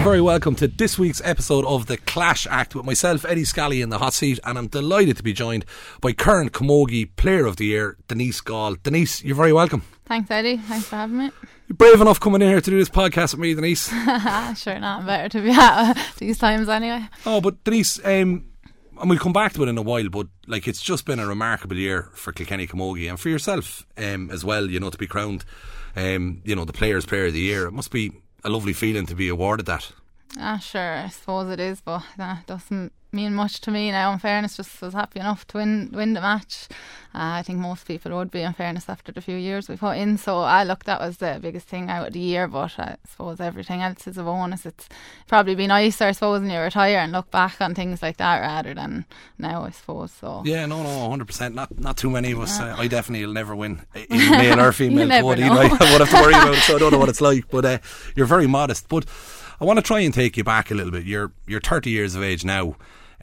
and very welcome to this week's episode of The Clash Act with myself, Eddie Scally, in the hot seat, and I'm delighted to be joined by current Camogie Player of the Year, Denise Gaule. Denise, you're very welcome. Thanks, Eddie. Thanks for having me. You're brave enough coming in here to do this podcast with me, Denise. sure, not better to be at these times anyway. Oh, but Denise, um, and we'll come back to it in a while, but like it's just been a remarkable year for Kilkenny Camogie and for yourself um, as well, you know, to be crowned, um, you know, the Players Player of the Year. It must be a lovely feeling to be awarded that. Ah, sure, I suppose it is, but that doesn't mean much to me now. In fairness, just was happy enough to win win the match. Uh, I think most people would be, in fairness, after the few years we put in. So I uh, look, that was the biggest thing out of the year. But I suppose everything else is a bonus. It's probably be nicer, I suppose, when you retire and look back on things like that rather than now. I suppose so. Yeah, no, no, hundred percent. Not not too many of us. Uh, I definitely will never win, male or female. I would have to worry about it, so I don't know what it's like. But uh, you're very modest. But I want to try and take you back a little bit. You're you're 30 years of age now.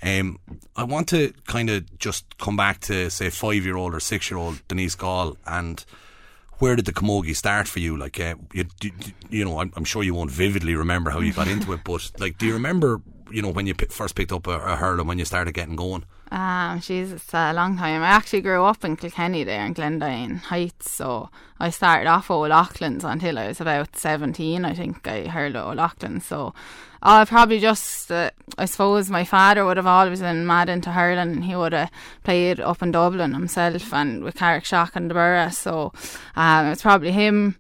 Um, I want to kind of just come back to say five year old or six year old Denise Gaule and where did the camogie start for you? Like, uh, you, you know, I'm, I'm, sure you won't vividly remember how you got into it, but like, do you remember, you know, when you p- first picked up a, a hurling when you started getting going? Um, she's it's a long time. I actually grew up in Kilkenny there in Glendyne Heights, so I started off at O'Loughlin's until I was about 17, I think I heard of O'Loughlin's. So I probably just, uh, I suppose my father would have always been mad into hurling. He would have played up in Dublin himself and with Carrickshock and the Borough. So um, it's probably him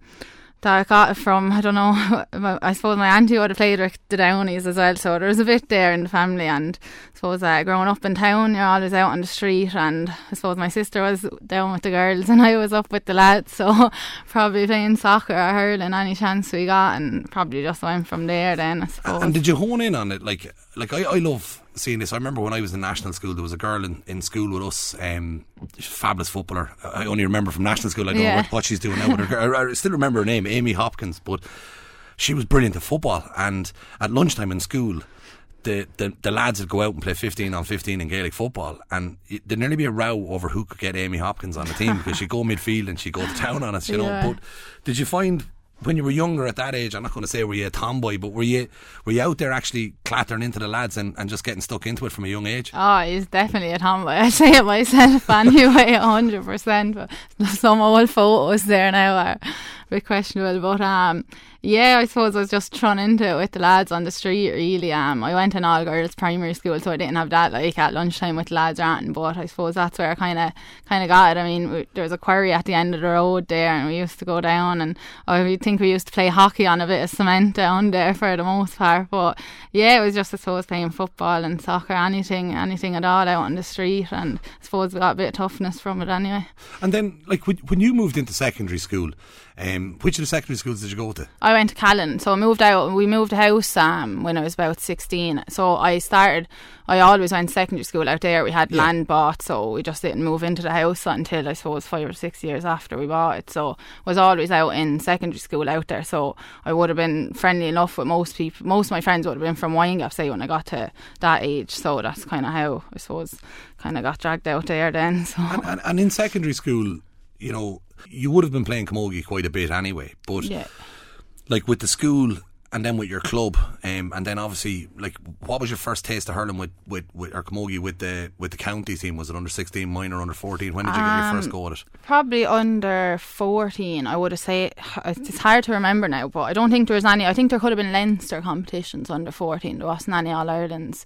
that I got it from. I don't know. I suppose my auntie would have played with the Downeys as well, so there was a bit there in the family. And I suppose uh, growing up in town, you're always out on the street. And I suppose my sister was down with the girls, and I was up with the lads. So probably playing soccer or hurling any chance we got, and probably just went from there. Then I suppose. And did you hone in on it? Like, like I, I love seeing this. I remember when I was in national school, there was a girl in, in school with us, um, fabulous footballer. I only remember from national school. I don't yeah. know what, what, she's doing now. Her, I still remember her name, Amy Hopkins. But she was brilliant at football. And at lunchtime in school, the, the, the lads would go out and play 15 on 15 in Gaelic football, and there'd nearly be a row over who could get Amy Hopkins on the team because she'd go midfield and she'd go to town on us, you yeah. know. But did you find when you were younger at that age, I'm not going to say were you a tomboy, but were you were you out there actually clattering into the lads and, and just getting stuck into it from a young age? Oh, he's definitely a tomboy. I say it myself anyway, hundred percent. But some old photos there now are bit questionable. But um, yeah, I suppose I was just thrown into it with the lads on the street. Really, um, I went an all girls primary school, so I didn't have that like at lunchtime with the lads ranting. But I suppose that's where I kind of kind of got it. I mean, we, there was a quarry at the end of the road there, and we used to go down, and I think we used to play hockey on a bit of cement down there for the most part. But yeah, it was just I suppose playing football and soccer, anything, anything at all out on the street, and I suppose we got a bit of toughness from it anyway. And then, like when you moved into secondary school. Um, which of the secondary schools did you go to? I went to Callan. So I moved out. We moved house um, when I was about 16. So I started, I always went to secondary school out there. We had yeah. land bought, so we just didn't move into the house until I suppose five or six years after we bought it. So I was always out in secondary school out there. So I would have been friendly enough with most people. Most of my friends would have been from Windgap, say, when I got to that age. So that's kind of how I suppose kind of got dragged out there then. So. And, and, and in secondary school, you know, you would have been playing camogie quite a bit anyway. But yeah. like with the school and then with your club, um, and then obviously, like, what was your first taste of hurling with, with, with or camogie with the with the county team? Was it under sixteen, minor, under fourteen? When did you um, get your first um, go at it? Probably under fourteen. I would have said it's hard to remember now, but I don't think there was any. I think there could have been Leinster competitions under fourteen. There wasn't any All Irelands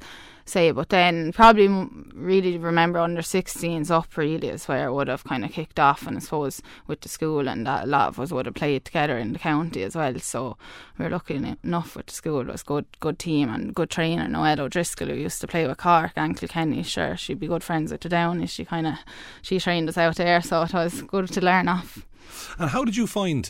say. But then probably really remember under 16s up really is where it would have kind of kicked off. And I suppose with the school and that a lot of us would have played together in the county as well. So we are lucky enough with the school. It was good, good team and good trainer. Noelle O'Driscoll who used to play with Cork and Kilkenny. Sure, she'd be good friends with the Downeys. She kind of she trained us out there, so it was good to learn off. And how did you find?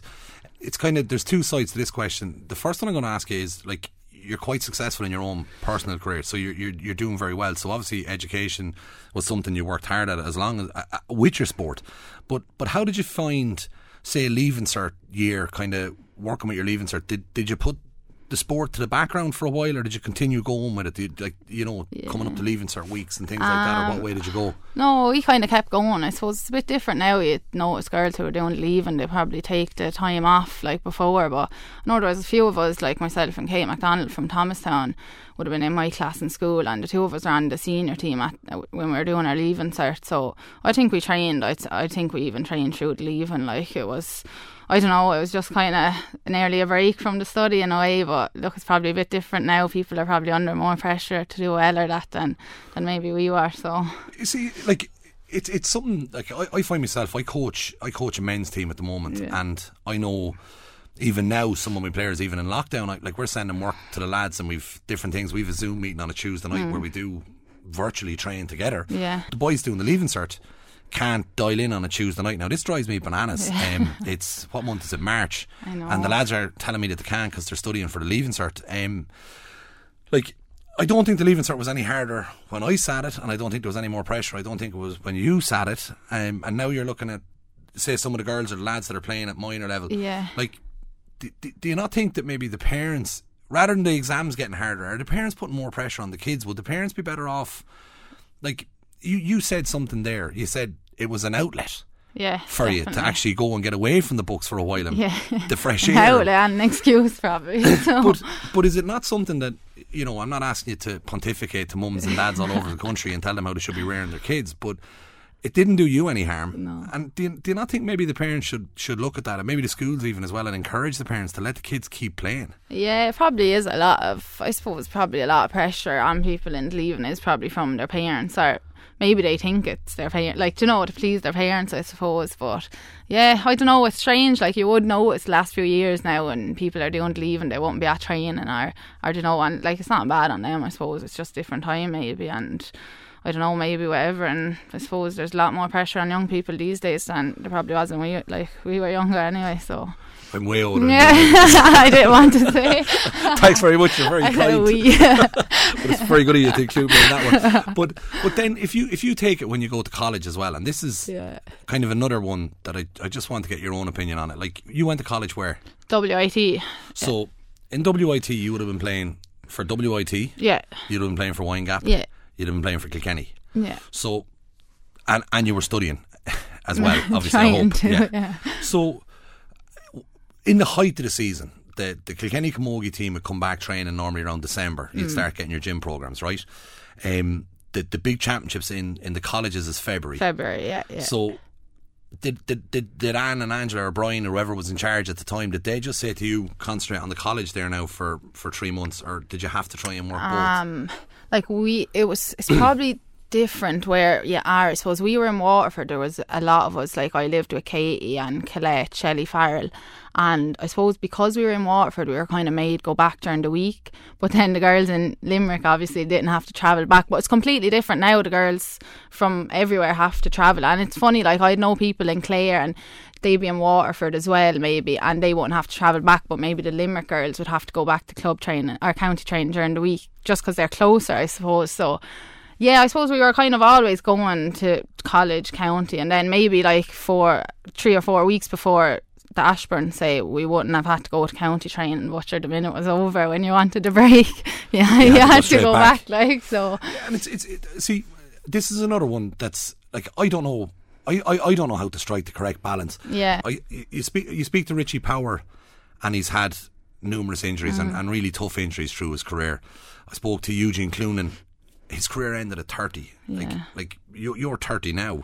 It's kind of there's two sides to this question. The first one I'm going to ask you is like you're quite successful in your own personal career, so you're, you're you're doing very well. So obviously, education was something you worked hard at, as long as uh, uh with your sport. But but how did you find, say, leaving cert year, kind of working with your leaving cert? Did did you put the sport to the background for a while, or did you continue going with it? Did you, like you know, coming up to leaving certain weeks and things like that, or what um, way did you go? No, we kind of kept going. I suppose it's a bit different now. You notice girls who are doing leaving, they probably take the time off like before. But I know there was a few of us, like myself and Kate McDonald from Thomastown, would have been in my class in school, and the two of us ran the senior team at, when we were doing our leaving cert. So I think we trained. I, I think we even trained through the leaving. Like it was I don't know, it was just kind of nearly a break from the study in a way, but look, it's probably a bit different now. People are probably under more pressure to do well or that than, than maybe we were, so. You see, like, it's it's something like I, I find myself I coach I coach a men's team at the moment Yeah. and I know even now some of my players even in lockdown I, like we're sending work to the lads and we've different things we've a Zoom meeting on a Tuesday night where we do virtually train together Mm. Yeah. the boys doing the leaving cert can't dial in on a Tuesday night now this drives me bananas um, it's what month is it March I know. and the lads are telling me that they can't because they're studying for the leaving cert um, like I don't think the leaving cert was any harder when I sat it, and I don't think there was any more pressure. I don't think it was when you sat it. Um, and now you're looking at, say, some of the girls or the lads that are playing at minor level. Yeah. Like, do, do, do you not think that maybe the parents, rather than the exams getting harder, are the parents putting more pressure on the kids? Would the parents be better off? Like, you, you said something there. You said it was an outlet Yeah. for you to actually go and get away from the books for a while and Yeah. the fresh air. Outlet and an excuse, probably. So. But but is it not something that you know? I'm not asking you to pontificate to mums and dads all over the country and tell them how they should be rearing their kids, but it didn't do you any harm. No. And do you, do you not think maybe the parents should should look at that, and maybe the schools even as well, and encourage the parents to let the kids keep playing? Yeah, it probably is a lot of, I suppose, probably a lot of pressure on people in leaving is probably from their parents or maybe they think it's their parents, like, you know, to please their parents, I suppose. But yeah, I don't know, it's strange. Like, you would notice the last few years now when people are doing leave and they won't be at training or, or, you know, and like, it's not bad on them, I suppose. It's just different time maybe and. I don't know, maybe whatever, and I suppose there's a lot more pressure on young people these days than there probably was when we like we were younger anyway. So I'm way older. yeah. I didn't want to say. Thanks very much. You're very I kind. we. but it's very good of you to include me in that one. But but then if you if you take it when you go to college as well, and this is yeah. kind of another one that I I just want to get your own opinion on it. Like you went to college where? WIT. So in WIT you would have been playing for WIT. Yeah. You'd have been playing for Windgap. Yeah. You'd have been playing for Kilkenny. Yeah. So, and and you were studying as well. Obviously, I hope. to, yeah. yeah. So, in the height of the season, the the Kilkenny Camogie team would come back training normally around December. Mm. You'd start getting your gym programs, right? Um, the the big championships in in the colleges is February. February. Yeah. Yeah. So. Did, did, did, did Anne and Angela or Brian or whoever was in charge at the time, did they just say to you, concentrate on the college there now for, for three months, or did you have to try and work both? um, like we, it was. It's probably different where you are. I suppose we were in Waterford. There was a lot of us. Like I lived with Katie and Colette, Shelley Farrell, and I suppose because we were in Waterford, we were kind of made go back during the week. But then the girls in Limerick obviously didn't have to travel back. But it's completely different now. The girls from everywhere have to travel, and it's funny. Like I know people in Clare and they'd be in Waterford as well, maybe, and they won't have to travel back, but maybe the Limerick girls would have to go back to club training or county training during the week just because they're closer, I suppose. So, yeah, I suppose we were kind of always going to college, county, and then maybe like for three or four weeks before the Ashbourne say we wouldn't have had to go to county training, but sure, the minute was over when you wanted a break, yeah, you, had to go to go back. back. like so. and it's it's it, see this is another one that's like I don't know I, I, I don't know how to strike the correct balance Yeah. I you speak you speak to Richie Power and he's had numerous injuries Mm. and, and really tough injuries through his career I spoke to Eugene Cloonan his career ended at 30 like Yeah. like you, you're 30 now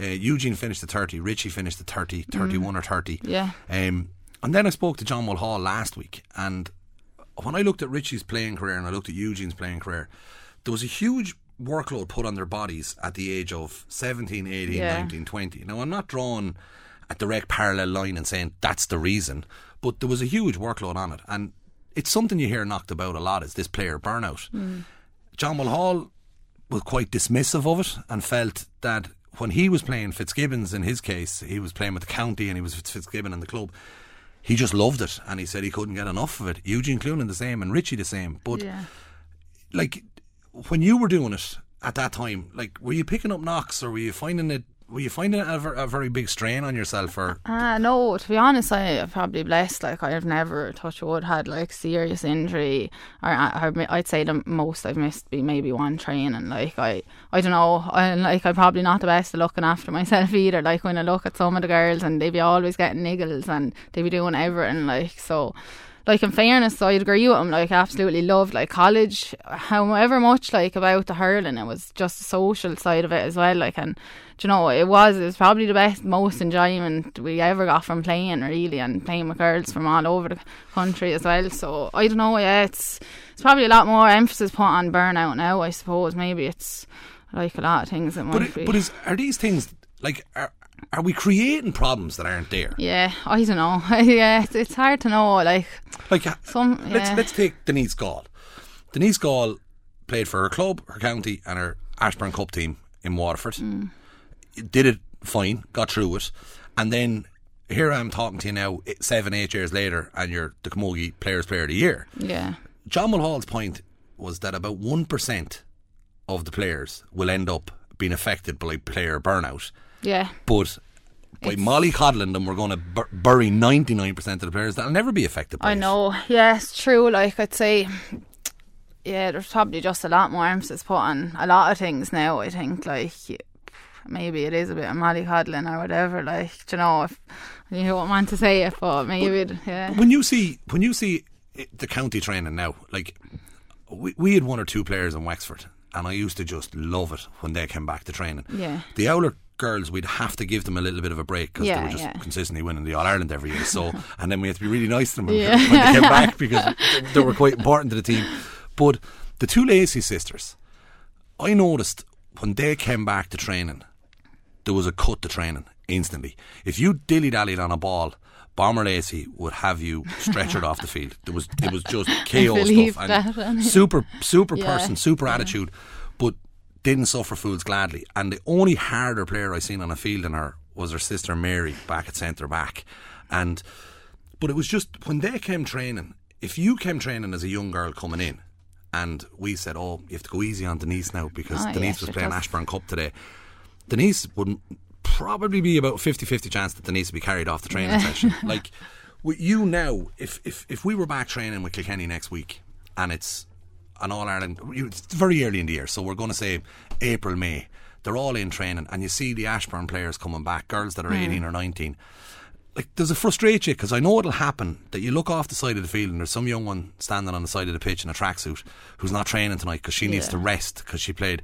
uh, Eugene finished at 30 Richie finished at 30 31 or 30 Mm. Yeah. um, and then I spoke to John Mulhall last week, and when I looked at Richie's playing career and I looked at Eugene's playing career, there was a huge workload put on their bodies at the age of 17, 18, Yeah. 19, 20. Now, I'm not drawing a direct parallel line and saying that's the reason, but there was a huge workload on it. And it's something you hear knocked about a lot is this player burnout. John Mulhall was quite dismissive of it and felt that when he was playing Fitzgibbons, in his case, he was playing with the county and he was Fitz- Fitzgibbon in the club. He just loved it and he said he couldn't get enough of it. Eugene Cloonan the same and Richie the same. But Yeah. like when you were doing it at that time, like were you picking up knocks or were you finding it were you finding a, a very big strain on yourself, or? Uh, no. To be honest, I am probably blessed. Like I've never, touch wood, had like serious injury, or, or I'd say the most I've missed be maybe one train and Like I, I don't know. I like I'm probably not the best at looking after myself either. Like when I look at some of the girls and they be always getting niggles and they be doing everything. Like so like in fairness, I'd agree with him. Like, absolutely loved like college, however much like about the hurling, it was just the social side of it as well. Like, and you know, it was it was probably the best, most enjoyment we ever got from playing, really, and playing with girls from all over the country as well. So I don't know. Yeah, it's it's probably a lot more emphasis put on burnout now. I suppose maybe it's like a lot of things that but might it, But is are these things like are, are we creating problems that aren't there? Yeah, I don't know. yeah, it's, it's hard to know. Like, like uh, some. Yeah. Let's let's take Denise Gaule. Denise Gaule played for her club, her county, and her Ashbourne Cup team in Waterford. Mm. Did it fine, got through it, and then here I am talking to you now, seven, eight years later, and you're the Camogie Players Player of the Year. Yeah. John Mulhall's point was that about one percent of the players will end up being affected by player burnout yeah. But by it's Molly coddling them, we're going to bur- bury 99% of the players that'll never be affected by I it. know. Yeah, it's true. Like, I'd say, yeah, there's probably just a lot more emphasis put on a lot of things now, I think. Like, maybe it is a bit of Molly coddling or whatever. Like, you know, if you don't want to say it, but maybe, but yeah. When you see, when you see the county training now, like, we, we had one or two players in Wexford and I used to just love it when they came back to training. Yeah. The Owler girls, we'd have to give them a little bit of a break because yeah, they were just yeah. consistently winning the All Ireland every year. So, and then we had to be really nice to them when, yeah. when they came back because they were quite important to the team. But the two Lacey sisters, I noticed when they came back to training, there was a cut to training instantly. If you dilly dallied on a ball, Bomber Lacey would have you stretchered off the field. There was it was just chaos stuff and super super person, super attitude. But didn't suffer fools gladly. And the only harder player I seen on a field in her was her sister Mary back at centre back. And but it was just when they came training, if you came training as a young girl coming in and we said, Oh, you have to go easy on Denise now because oh, Denise was playing Ashbourne Cup today. Denise would probably be about 50-50 chance that Denise would be carried off the training session. Like with you now, if, if if we were back training with Kilkenny next week and it's an All Ireland. It's very early in the year, so we're going to say April, May. They're all in training, and you see the Ashbourne players coming back, girls that are mm. 18 or 19. Like, does it frustrate you? Because I know it'll happen that you look off the side of the field and there's some young one standing on the side of the pitch in a tracksuit who's not training tonight because she needs yeah. to rest because she played.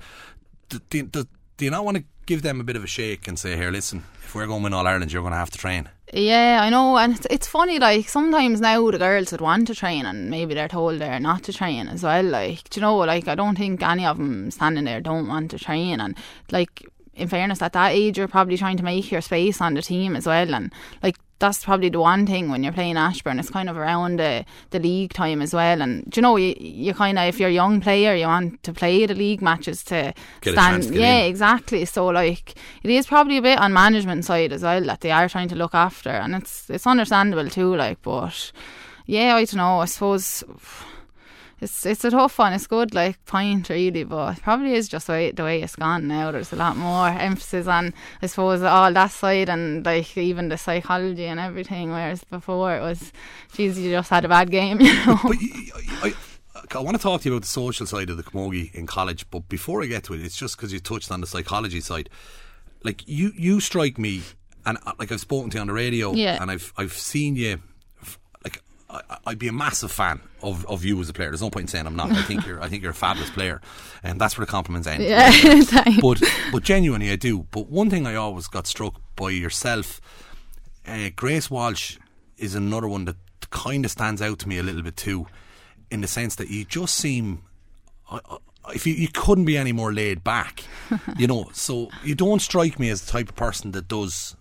Do, do, do, do you not want to give them a bit of a shake and say, here, listen, if we're going to win All Ireland, you're going to have to train? Yeah, I know, and it's, it's funny. Like sometimes now the girls would want to train, and maybe they're told they're not to train as well. Like, you know, like I don't think any of them standing there don't want to train, and like in fairness, at that age, you're probably trying to make your space on the team as well. And like that's probably the one thing when you're playing Ashbourne, It's kind of around the, the league time as well. And you know, you, you kind of if you're a young player, you want to play the league matches to get stand. To yeah, in. exactly. So like it is probably a bit on management side as well that they are trying to look after, and it's it's understandable too. Like, but yeah, I don't know. I suppose it's it's a tough one. It's good like point really, but it probably is just the way, the way it's gone now. There's a lot more emphasis on I suppose all that side and like even the psychology and everything. Whereas before it was, geez, you just had a bad game, you know. But I, I, I want to talk to you about the social side of the camogie in college, but before I get to it, it's just because you touched on the psychology side. Like you, you strike me, and uh, like I've spoken to you on the radio, yeah. and I've I've seen you I, would be a massive fan of, of you as a player. There's no point in saying I'm not. I think you're I think you're a fabulous player, and that's where the compliments end. Yeah, but but genuinely I do. But one thing I always got struck by yourself, uh, Grace Walsh is another one that kind of stands out to me a little bit too, in the sense that you just seem. if you, you couldn't be any more laid back, you know, so you don't strike me as the type of person that does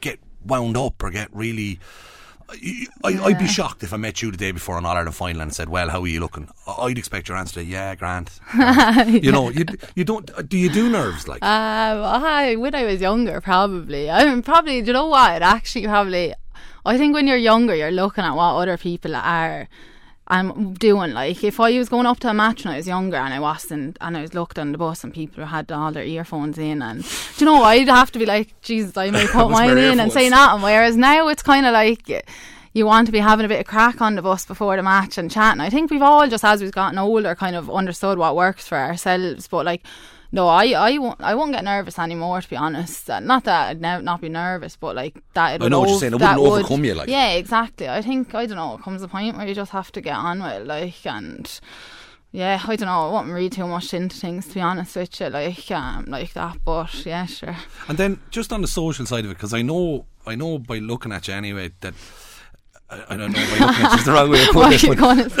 get wound up or get really I, would be shocked if I met you the day before an All Ireland final and said, "Well, how are you looking?" I'd expect your answer to, "Yeah, Grant." yeah. You know, you you don't do you do nerves like? Um, I when I was younger, probably. I mean, probably. Do you know what? Actually, probably. I think when you're younger, you're looking at what other people are I'm doing like if I was going up to a match when I was younger and I wasn't and I was looked on the bus and people had all their earphones in and do you know I'd have to be like Jesus I may put mine in and say nothing. Whereas now it's kind of like you want to be having a bit of crack on the bus before the match and chatting. I think we've all just as we've gotten older kind of understood what works for ourselves. But like no, I I won't I won't get nervous anymore to be honest. Uh, not that I'd ne- not be nervous, but like that. I know what you're saying. It wouldn't would, overcome you, like yeah, exactly. I think I don't know. It comes a point where you just have to get on with it, like and. Yeah, I don't know. I won't read too much into things to be honest with you, like um, like that. But yeah, sure. And then just on the social side of it, because I know, I know by looking at you anyway that I, I don't know by looking at you, the wrong way to put this, but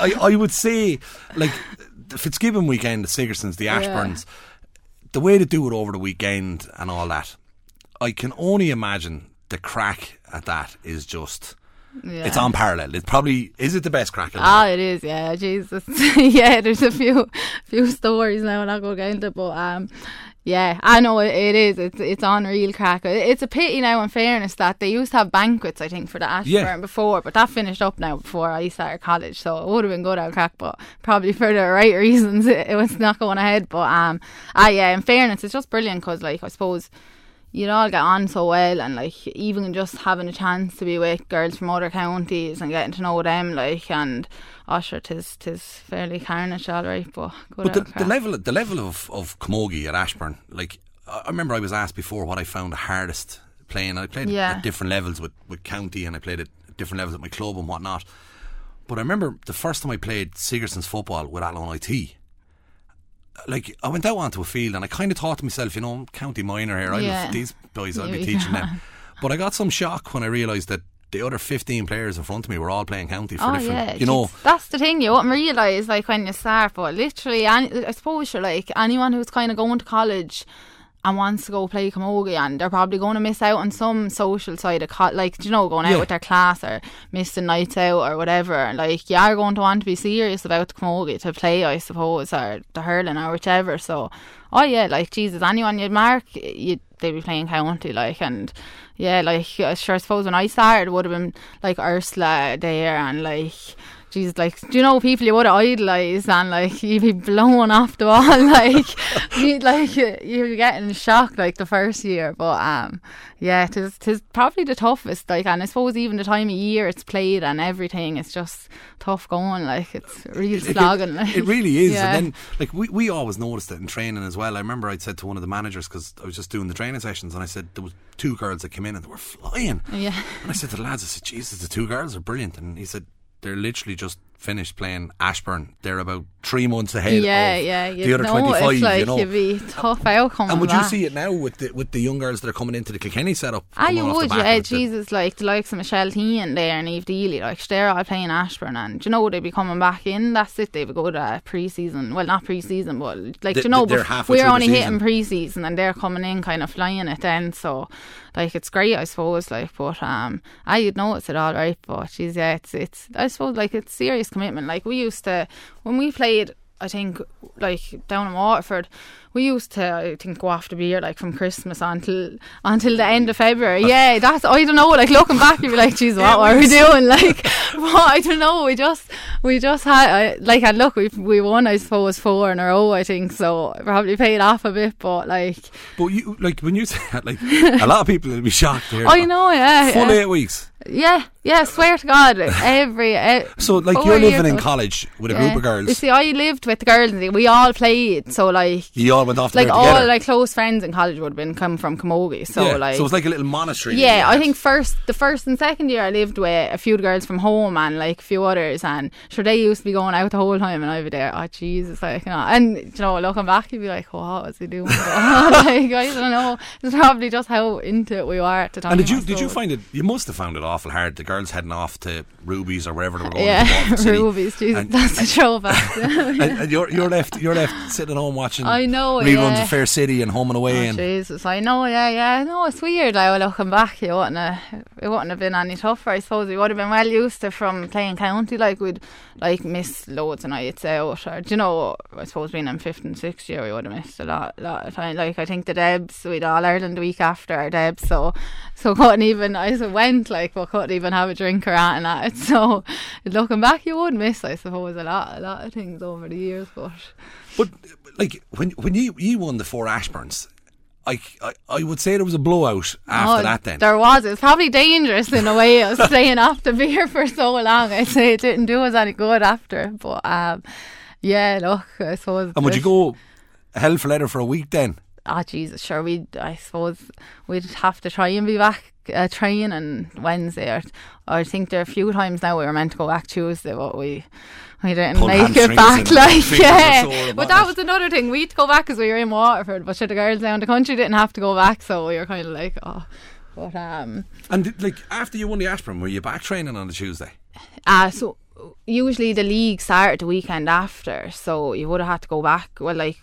I, I would say like the Fitzgibbon weekend, the Sigersons, the Ashbournes, yeah. the way to do it over the weekend and all that, I can only imagine the crack at that is just. Yeah. It's on parallel. It probably is it the best crack. Ah, it is. Yeah, Jesus. yeah, there's a few few stories now. I'm not going to get into, but um, yeah, I know it, it is. It's it's unreal crack. It's a pity now, in fairness, that they used to have banquets. I think for the Ashbourne yeah. before, but that finished up now before I started college. So it would have been good out crack, but probably for the right reasons, it, it was not going ahead. But um, ah, yeah. In fairness, it's just brilliant because, like, I suppose you'd all get on so well and like even just having a chance to be with girls from other counties and getting to know them like and oh, Usher tis tis fairly carnage all right but but the, the, level the level of, of camogie at Ashbourne like I remember I was asked before what I found the hardest playing. I played yeah. at different levels with, with county and I played at different levels at my club and whatnot. But I remember the first time I played Sigerson's football with Athlone IT like I went out onto a field and I kind of thought to myself, you know, county minor here. I yeah. these boys. I'll be teaching them. But I got some shock when I realised that the other 15 players in front of me were all playing county for oh, different, yeah. you know. That's the thing, you won't realise, like, when you start, but literally, any, I suppose you're like, anyone who's kind of going to college and wants to go play camogie and they're probably going to miss out on some social side of co- like you know going out yeah. with their class or missing nights out or whatever like you are going to want to be serious about the camogie to play I suppose or the hurling or whichever so oh yeah like Jesus anyone you'd mark you they'd be playing county like and yeah like uh, sure I suppose when I started it would have been like Ursula there and like Jesus, like, do you know people you would idolise and like you'd be blown off the wall, like, you like you'd be getting shocked like the first year. But um, yeah, tis tis probably the toughest. Like, and I suppose even the time of year it's played and everything, it's just tough going. Like, it's real slogging. It, like. it really is. Yeah. And then, like, we we always noticed it in training as well. I remember I'd said to one of the managers because I was just doing the training sessions, and I said there was two girls that came in and they were flying. Yeah. And I said to the lads, I said, Jesus, the two girls are brilliant. And he said, they're literally just finished playing Ashbourne. They're about three months ahead. Yeah, yeah. The other twenty five. Like you know, it'd be tough outcome. And would you see it now with the with the young girls that are coming into the Kilkenny setup? Ah, you would. Yeah, Jesus, like the likes of Michelle Teehan there and Eve Deely, like they're all playing Ashburn, and you know they'd be coming back in. That's it. They would go to pre-season. Well, not pre-season, but like the, you know, we're only hitting pre-season, and they're coming in kind of flying it then. So like it's great, I suppose. Like, but um, I you'd notice it all right. But she's yeah, it's it's I suppose like it's serious commitment. Like we used to when we played. I think like down in Waterford we used to, I think, go off the beer like from Christmas until until the end of February. Yeah, that's I don't know. Like looking back, you'd be like, "Geez, what were we doing?" Like, well, I don't know. We just we just had I, like, and look, we we won, I suppose, four in a row. I think so. Probably paid off a bit, but like, but you like when you say that, like a lot of people will be shocked. Here, I know, yeah, full yeah. eight weeks. Yeah, yeah, swear to God, every. Uh, so, like, you're living in college with a yeah. group of girls. You see, I lived with the girls. We all played, so like. You all went off like all together. like close friends in college would have been come from Camogie. So yeah, like, so it was like a little monastery. Yeah, I think first the first and second year I lived with a few girls from home and like a few others, and sure they used to be going out the whole time, and I'd be there. Oh Jesus, like you know, and you know, looking back, you'd be like, oh, what was he doing? like I don't know. It's probably just how into it we were at the time. And did you did you find it? You must have found it awful hard. The girls heading off to Ruby's or wherever they were going. Yeah, Ruby's. Jesus, and, that's a throwback. and, and you're you're left you're left sitting at home watching. I know reruns yeah. of Fair City and Home and Away. Oh, and Jesus, I know. Yeah, yeah. No, it's weird. Like looking back, it wouldn't have, it wouldn't have been any tougher. I suppose we would have been well used to from playing county. Like we'd like miss loads of nights out. Or do you know? I suppose being in fifth and sixth year, we would have missed a lot, lot of time. Like I think the Debs, we'd all Ireland the week after our Debs, so so couldn't even. I went like, but couldn't even have a drink or anything at it. So looking back, you would miss, I suppose, a lot, a lot of things over the years. But but like when when you you won the four Ashbournes, I, I, I would say there was a blowout after oh, that. Then there was. It's probably dangerous in a way. of staying off the beer for so long. I'd say it didn't do us any good after. But um, yeah, look, I suppose. And would you go hell for leather for a week then? Ah, oh, Jesus, sure. We, I suppose, we'd have to try and be back uh, training on Wednesday. Or, or I think there are a few times now we were meant to go back Tuesday, but we we didn't Pull make it back. Like, yeah. But that whatnot. was another thing. We'd go back because we were in Waterford, but sure, the girls down the country didn't have to go back, so we were kind of like, oh. But um, And like after you won the Ashbourne, were you back training on the Tuesday? uh, so usually the league started the weekend after, so you would have had to go back. Well, like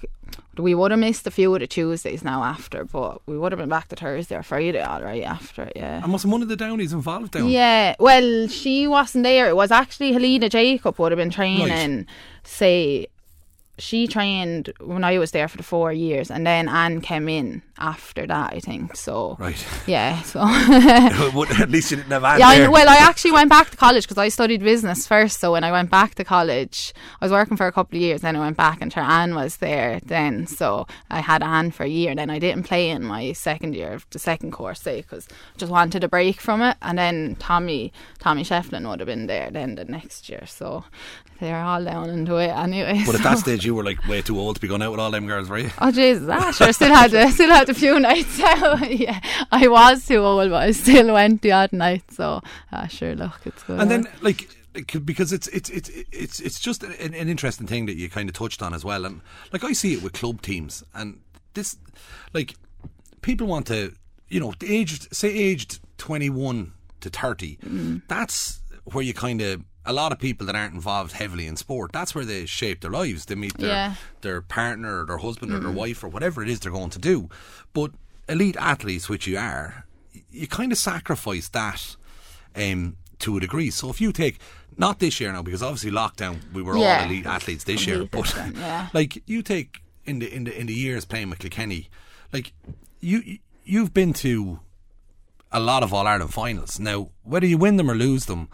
we would have missed a few of the Tuesdays now after, but we would have been back to Thursday or Friday all right after. Yeah. And wasn't one of the Downeys involved down? Yeah, well, she wasn't there. It was actually Helena Jacob would have been training, say, she trained when I was there for the four years, and then Anne came in after that, I think. So, Right. yeah, so. At least you didn't have Anne Yeah, I, well, I actually went back to college because I studied business first. So when I went back to college, I was working for a couple of years. Then I went back, and sure, Anne was there then. So I had Anne for a year. Then I didn't play in my second year, of the second course, say, because I just wanted a break from it. And then Tommy, Tommy Shefflin would have been there then the next year. So they're all down into it anyway. but at that stage, you were like way too old to be going out with all them girls, were you? Oh Jesus! Ah, sure. Still had a, still had a few nights out. yeah, I was too old, but I still went the odd night. So, ah, sure. Look, it's good. And then like. like, Because it's it's it's it's it's just an, an interesting thing that you kind of touched on as well, and like I see it with club teams, and this, like, people want to, you know, aged say aged twenty one to thirty, Mm. that's where you kind of a lot of people that aren't involved heavily in sport. That's where they shape their lives. They meet their Yeah. their partner or their husband or their wife or whatever it is they're going to do. But elite athletes, which you are, you kind of sacrifice that um, to a degree. So if you take not this year now, because obviously lockdown, we were Yeah. all elite athletes this year. But yeah. like you take in the in the in the years playing with Kilkenny, like you you've been to a lot of All Ireland finals. Now, whether you win them or lose them,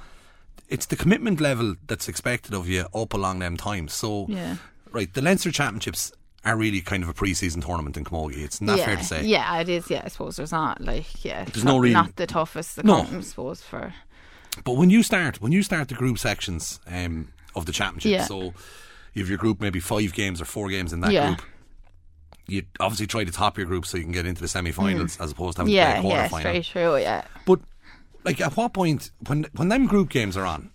it's the commitment level that's expected of you up along them times. So, Yeah. right, the Leinster Championships are really kind of a pre-season tournament in Camogie. It's not yeah, fair to say. Yeah, it is. Yeah, I suppose there's not like yeah, There's not, no real- not the toughest. The No. I suppose for But when you start, when you start the group sections um, of the championship, Yeah. so you have your group maybe five games or four games in that Yeah. group. You obviously try to top your group so you can get into the semi-finals as opposed to having Mm. yeah, to play a yeah, it's quarter very true. Yeah, But like, at what point when when them group games are on,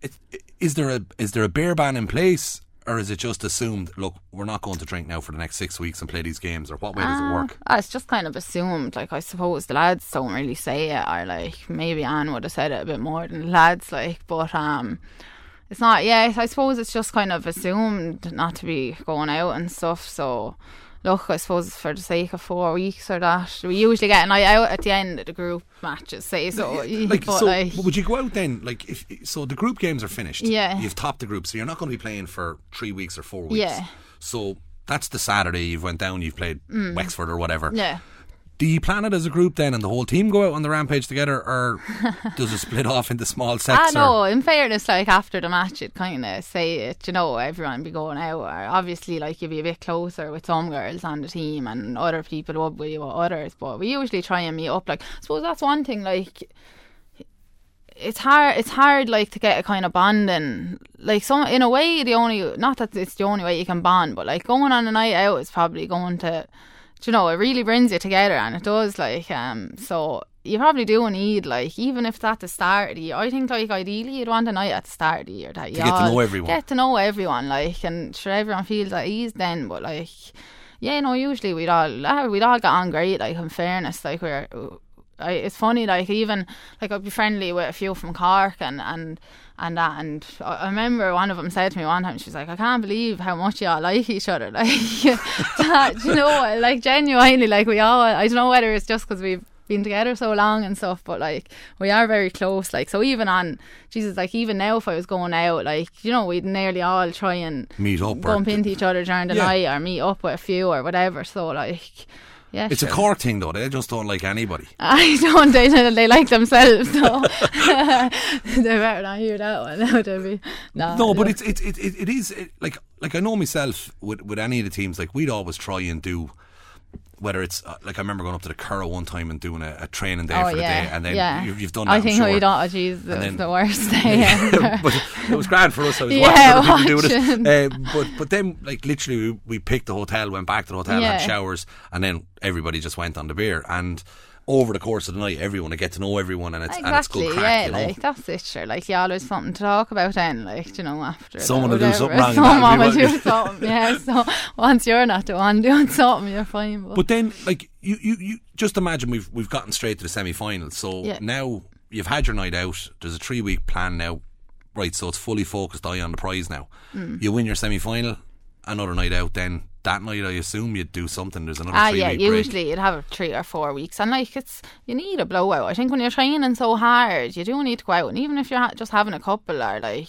it, is there a is there a beer ban in place, or is it just assumed? Look, we're not going to drink now for the next six weeks and play these games, or what way does it work? Ah, it's just kind of assumed. Like I suppose the lads don't really say it, or like maybe Anne would have said it a bit more than the lads. Like, but um, it's not. Yeah, I suppose it's just kind of assumed not to be going out and stuff. So. Look, I suppose for the sake of four weeks or that, we usually get a night out at the end of the group matches. Say so, Like, but so like, would you go out then? Like, if so, the group games are finished. Yeah. you've topped the group, so you're not going to be playing for three weeks or four weeks. Yeah. So that's the Saturday you've went down. You've played Wexford or whatever. Mm. yeah. Do you plan it as a group then, and the whole team go out on the rampage together, or does it split off into small ah, I sets? or- know. In fairness, like after the match, it kind of say it. You know, everyone be going out. Or obviously, like you'd be a bit closer with some girls on the team, and other people would be with others. But we usually try and meet up. Like, I suppose that's one thing. Like, it's hard. It's hard, like to get a kind of bonding. Like, some in a way, the only not that it's the only way you can bond, but like going on a night out is probably going to. Do You know, it really brings you together, and it does. Like, um, so you probably do need like even if that's at the start of the year. I think like ideally you'd want a night at the start of the year that you get to know everyone. Get to know everyone, like, and sure everyone feels at ease then. But like, yeah, no, usually we'd all ah, we'd all get on great. Like, in fairness, like we're. I, it's funny, like even like I'd be friendly with a few from Cork and and and that, and I remember one of them said to me one time, she's like, I can't believe how much y'all like each other, like, that, you know, like genuinely, like we all, I don't know whether it's just because we've been together so long and stuff, but like we are very close. Like so, even on Jesus, like even now, if I was going out, like you know, we'd nearly all try and meet up, bump into each other during the yeah. night, or meet up with a few or whatever. So like. Yeah, it's sure. a Cork thing though. They just don't like anybody. I don't. They they like themselves. So they better not hear that one. That would be no. No, but it's it it it is it, like like I know myself with with any of the teams. Like we'd always try and do whether it's uh, like I remember going up to the Curragh one time and doing a, a training day oh, for the yeah. day, and then yeah. you, have done. I think sure. we don't. Oh, geez, it was the worst day ever. but it was grand for us. I was yeah, watching other people doing it. Uh, but but then like literally we, we picked the hotel, went back to the hotel, yeah. had showers, and then everybody just went on the beer and over the course of the night, everyone will get to know everyone, and it's exactly, and it's good crack, yeah, you know? like that's it. Sure, like you always something to talk about. Then, like you know, after someone will do something wrong, someone will do something. Yeah, so once you're not the one doing something, you're fine. But, but then, like you, you, you just imagine we've we've gotten straight to the semi final, So yeah. now you've had your night out. There's a three-week plan now, right? So it's fully focused eye on the prize now. Mm. You win your semi-final, another night out, then that night, I assume you'd do something. There's another ah, yeah. Usually, break. you'd have three or four weeks, and like it's you need a blowout. I think when you're training so hard, you do need to go out, and even if you're ha- just having a couple or like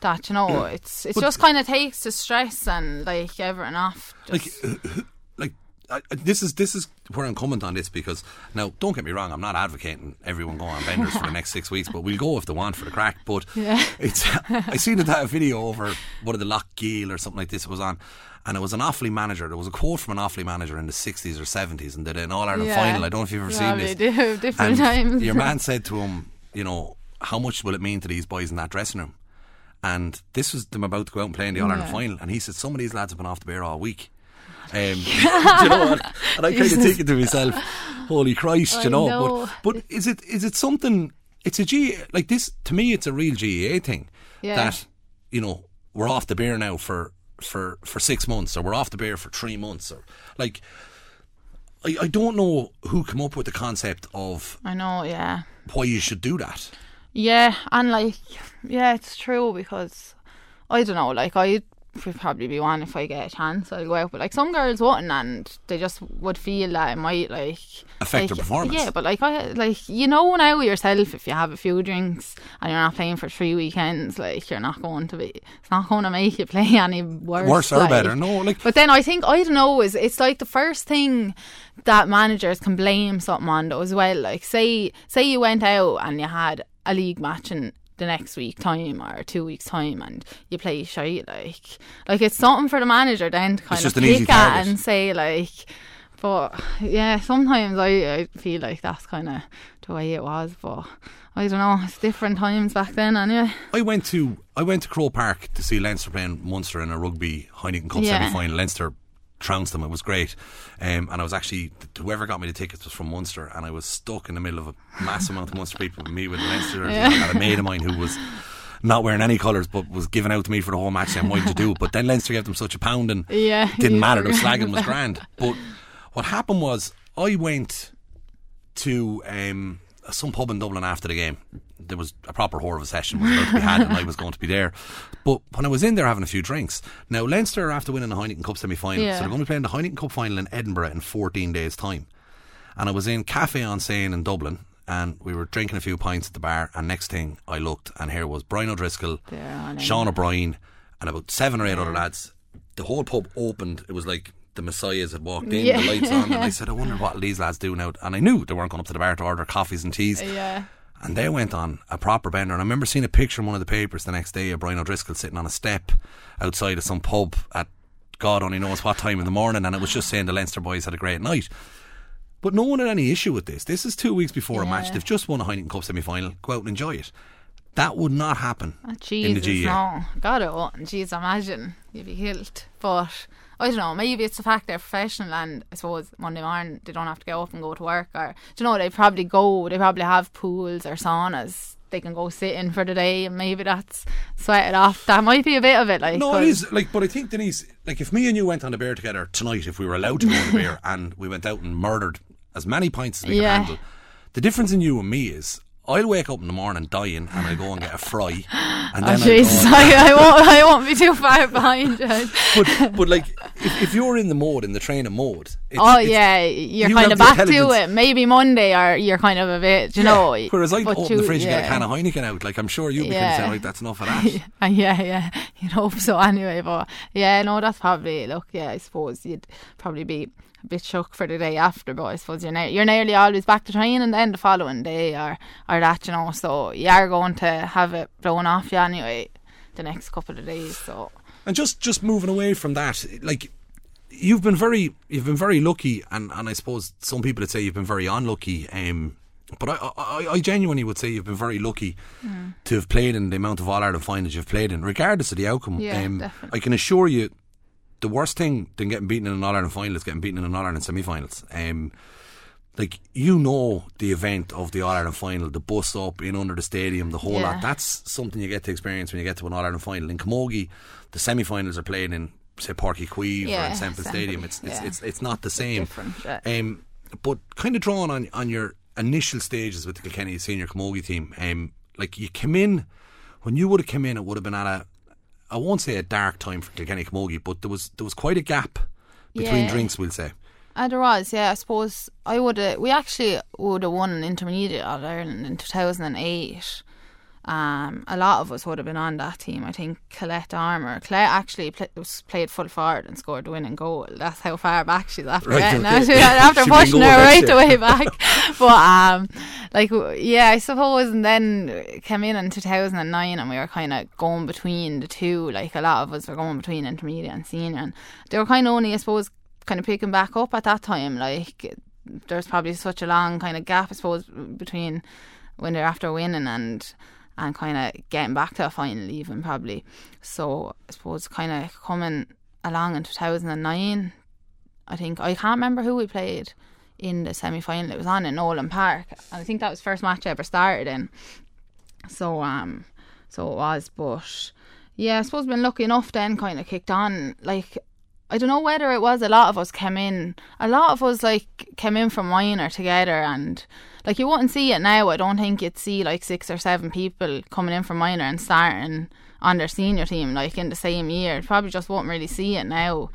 that, you know, it's it's But- just kind of takes the stress and like everything off. like, Just, uh, like I, this is this is where I'm coming on this because now don't get me wrong, I'm not advocating everyone go on benders for the next six weeks, but we'll go if they want for the crack. But Yeah. it's I seen that video over one of the Laochra Gael or something like this was on. And it was an Offaly manager. There was a quote from an Offaly manager in the 60s or 70s and they did an All Ireland Yeah. final. I don't know if you've ever seen this. do, different and times. Your man said to him, you know, how much will it mean to these boys in that dressing room? And this was them about to go out and play in the All Ireland Yeah. final. And he said, some of these lads have been off the beer all week. Um, do you know what? And I kind of Jesus. thinking to myself, "Holy Christ!" I you know. know. But but is it is it something? It's a G like this to me. It's a real GAA thing Yeah. that you know we're off the beer now for for for six months, or we're off the beer for three months, or like. I, I don't know who came up with the concept of I know, yeah. why you should do that. Yeah, and like, yeah, it's true because I don't know, like I would probably be one if I get a chance. I'll go out, but like some girls wouldn't, and they just would feel that it might like Affect their performance. Yeah, but like I like you know now yourself if you have a few drinks and you're not playing for three weekends, like you're not going to be. It's not going to make you play any worse. Worse or like. better? No, like But then I think I don't know is it's like the first thing that managers can blame something on though as well. Like say say you went out and you had a league match in the next week time or two weeks time and you play shite like like it's something for the manager then to kind just of pick at and say like but yeah sometimes I, I feel like that's kind of the way it was but I don't know it's different times back then anyway I went to I went to Croke Park to see Leinster playing Munster in a rugby Heineken Cup Yeah. semi final. Leinster trounced them. It was great, um, and I was actually whoever got me the tickets was from Munster, and I was stuck in the middle of a massive amount of Munster people. Me with Leinster Yeah. and a mate of mine who was. Not wearing any colours, but was given out to me for the whole match saying what to do. But then Leinster gave them such a pound, and Yeah, it didn't matter. The slagging was grand. But what happened was I went to um, some pub in Dublin after the game. There was a proper whore of a session was about to be had, and I was going to be there. But when I was in there having a few drinks, now Leinster after winning the Heineken Cup semi final, Yeah. so they're going to be playing the Heineken Cup final in Edinburgh in 14 days' time. And I was in Cafe en Seine in Dublin, and we were drinking a few pints at the bar. And next thing I looked, and here was Brian O'Driscoll, Sean O'Brien, and about seven or eight other lads. The whole pub opened. It was like the messiahs had walked in, Yeah. the lights on, and I said, I wonder what these lads do now. And I knew they weren't going up to the bar to order coffees and teas. yeah And they went on a proper bender. And I remember seeing a picture in one of the papers the next day of Brian O'Driscoll sitting on a step outside of some pub at God only knows what time in the morning. And it was just saying the Leinster boys had a great night. But no one had any issue with this. This is two weeks before a match. They've just won a Heineken Cup semi final. Go out and enjoy it. That would not happen Oh, in the Jesus, GA. no. God, oh, it wouldn't. Jeez, imagine you'd be killed. But I don't know. Maybe it's the fact they're professional, and I suppose Monday morning they don't have to get up and go to work, or do you know they probably go. They probably have pools or saunas. They can go sit in for the day, and maybe that's sweat it off. That might be a bit of it. Like, No, it is like, but I think Denise, like, if me and you went on a beer together tonight, if we were allowed to go on the beer, and we went out and murdered as many pints as we Yeah. could handle, the difference in you and me is I'll wake up in the morning dying and I go and get a fry. And Oh then I'll go Jesus, I, I won't. I won't be too far behind. you. but, but like, if, if you're in the mode, in the training mode, it's, oh it's- yeah, you're you kind of back to it. Maybe Monday, or you're kind of a bit, you Yeah. know. Whereas I open you- the fridge and get a yeah. can of Heineken out, like I'm sure you'd be Yeah. saying, like, that's enough of that. Yeah, yeah, you'd hope so anyway. But yeah, no, that's probably look. Yeah, I suppose you'd probably be bit shook for the day after, but I suppose you're ne- you're nearly always back to training then the following day or or that, you know. So you are going to have it blown off you anyway the next couple of days. So And just just moving away from that, like you've been very you've been very lucky, and, and I suppose some people would say you've been very unlucky. Um, but I, I I genuinely would say you've been very lucky to have played in the amount of All Ireland finals you've played in, regardless of the outcome. Yeah, um. I can assure you, the worst thing than getting beaten in an All Ireland final is getting beaten in an All Ireland semi-finals. Um, like you know the event of the All Ireland final, the bus up in under the stadium, the whole Yeah. lot. That's something you get to experience when you get to an All Ireland final. In Camogie, the semi-finals are played in say Páirc Uí Chaoimh or in Semple Stadium. It's it's, yeah. it's it's not the same. yeah. Um, but kind of drawing on on your initial stages with the Kilkenny senior Camogie team. Um, like you came in when you would have come in, it would have been at a I won't say a dark time for Kilkenny Camogie, but there was there was quite a gap between Yeah. drinks. We'll say. Uh, there was, yeah. I suppose I would. We actually would have won an intermediate All Ireland in two thousand and eight. Um, a lot of us would have been on that team. I think Collette Dormer. Colette actually play, was played full forward and scored the winning goal. That's how far back she's after Right, getting. okay. She- after pushing her right the way back. but um, like yeah, I suppose. And then came in in two thousand and nine, and we were kind of going between the two. Like a lot of us were going between intermediate and senior, and they were kind of only, I suppose, kind of picking back up at that time. Like there's probably such a long kind of gap, I suppose, between when they're after winning and and kind of getting back to a final even probably. So I suppose kind of coming along in 2009, I think I can't remember who we played in the semi final. It was on in Nolan Park, and I think that was first match I ever started in. So um, so it was, but yeah, I suppose been lucky enough then kind of kicked on like. I don't know whether it was a lot of us came in. A lot of us like came in from minor together, and like you wouldn't see it now. I don't think you'd see like six or seven people coming in from minor and starting on their senior team like in the same year. You probably just won't really see it now.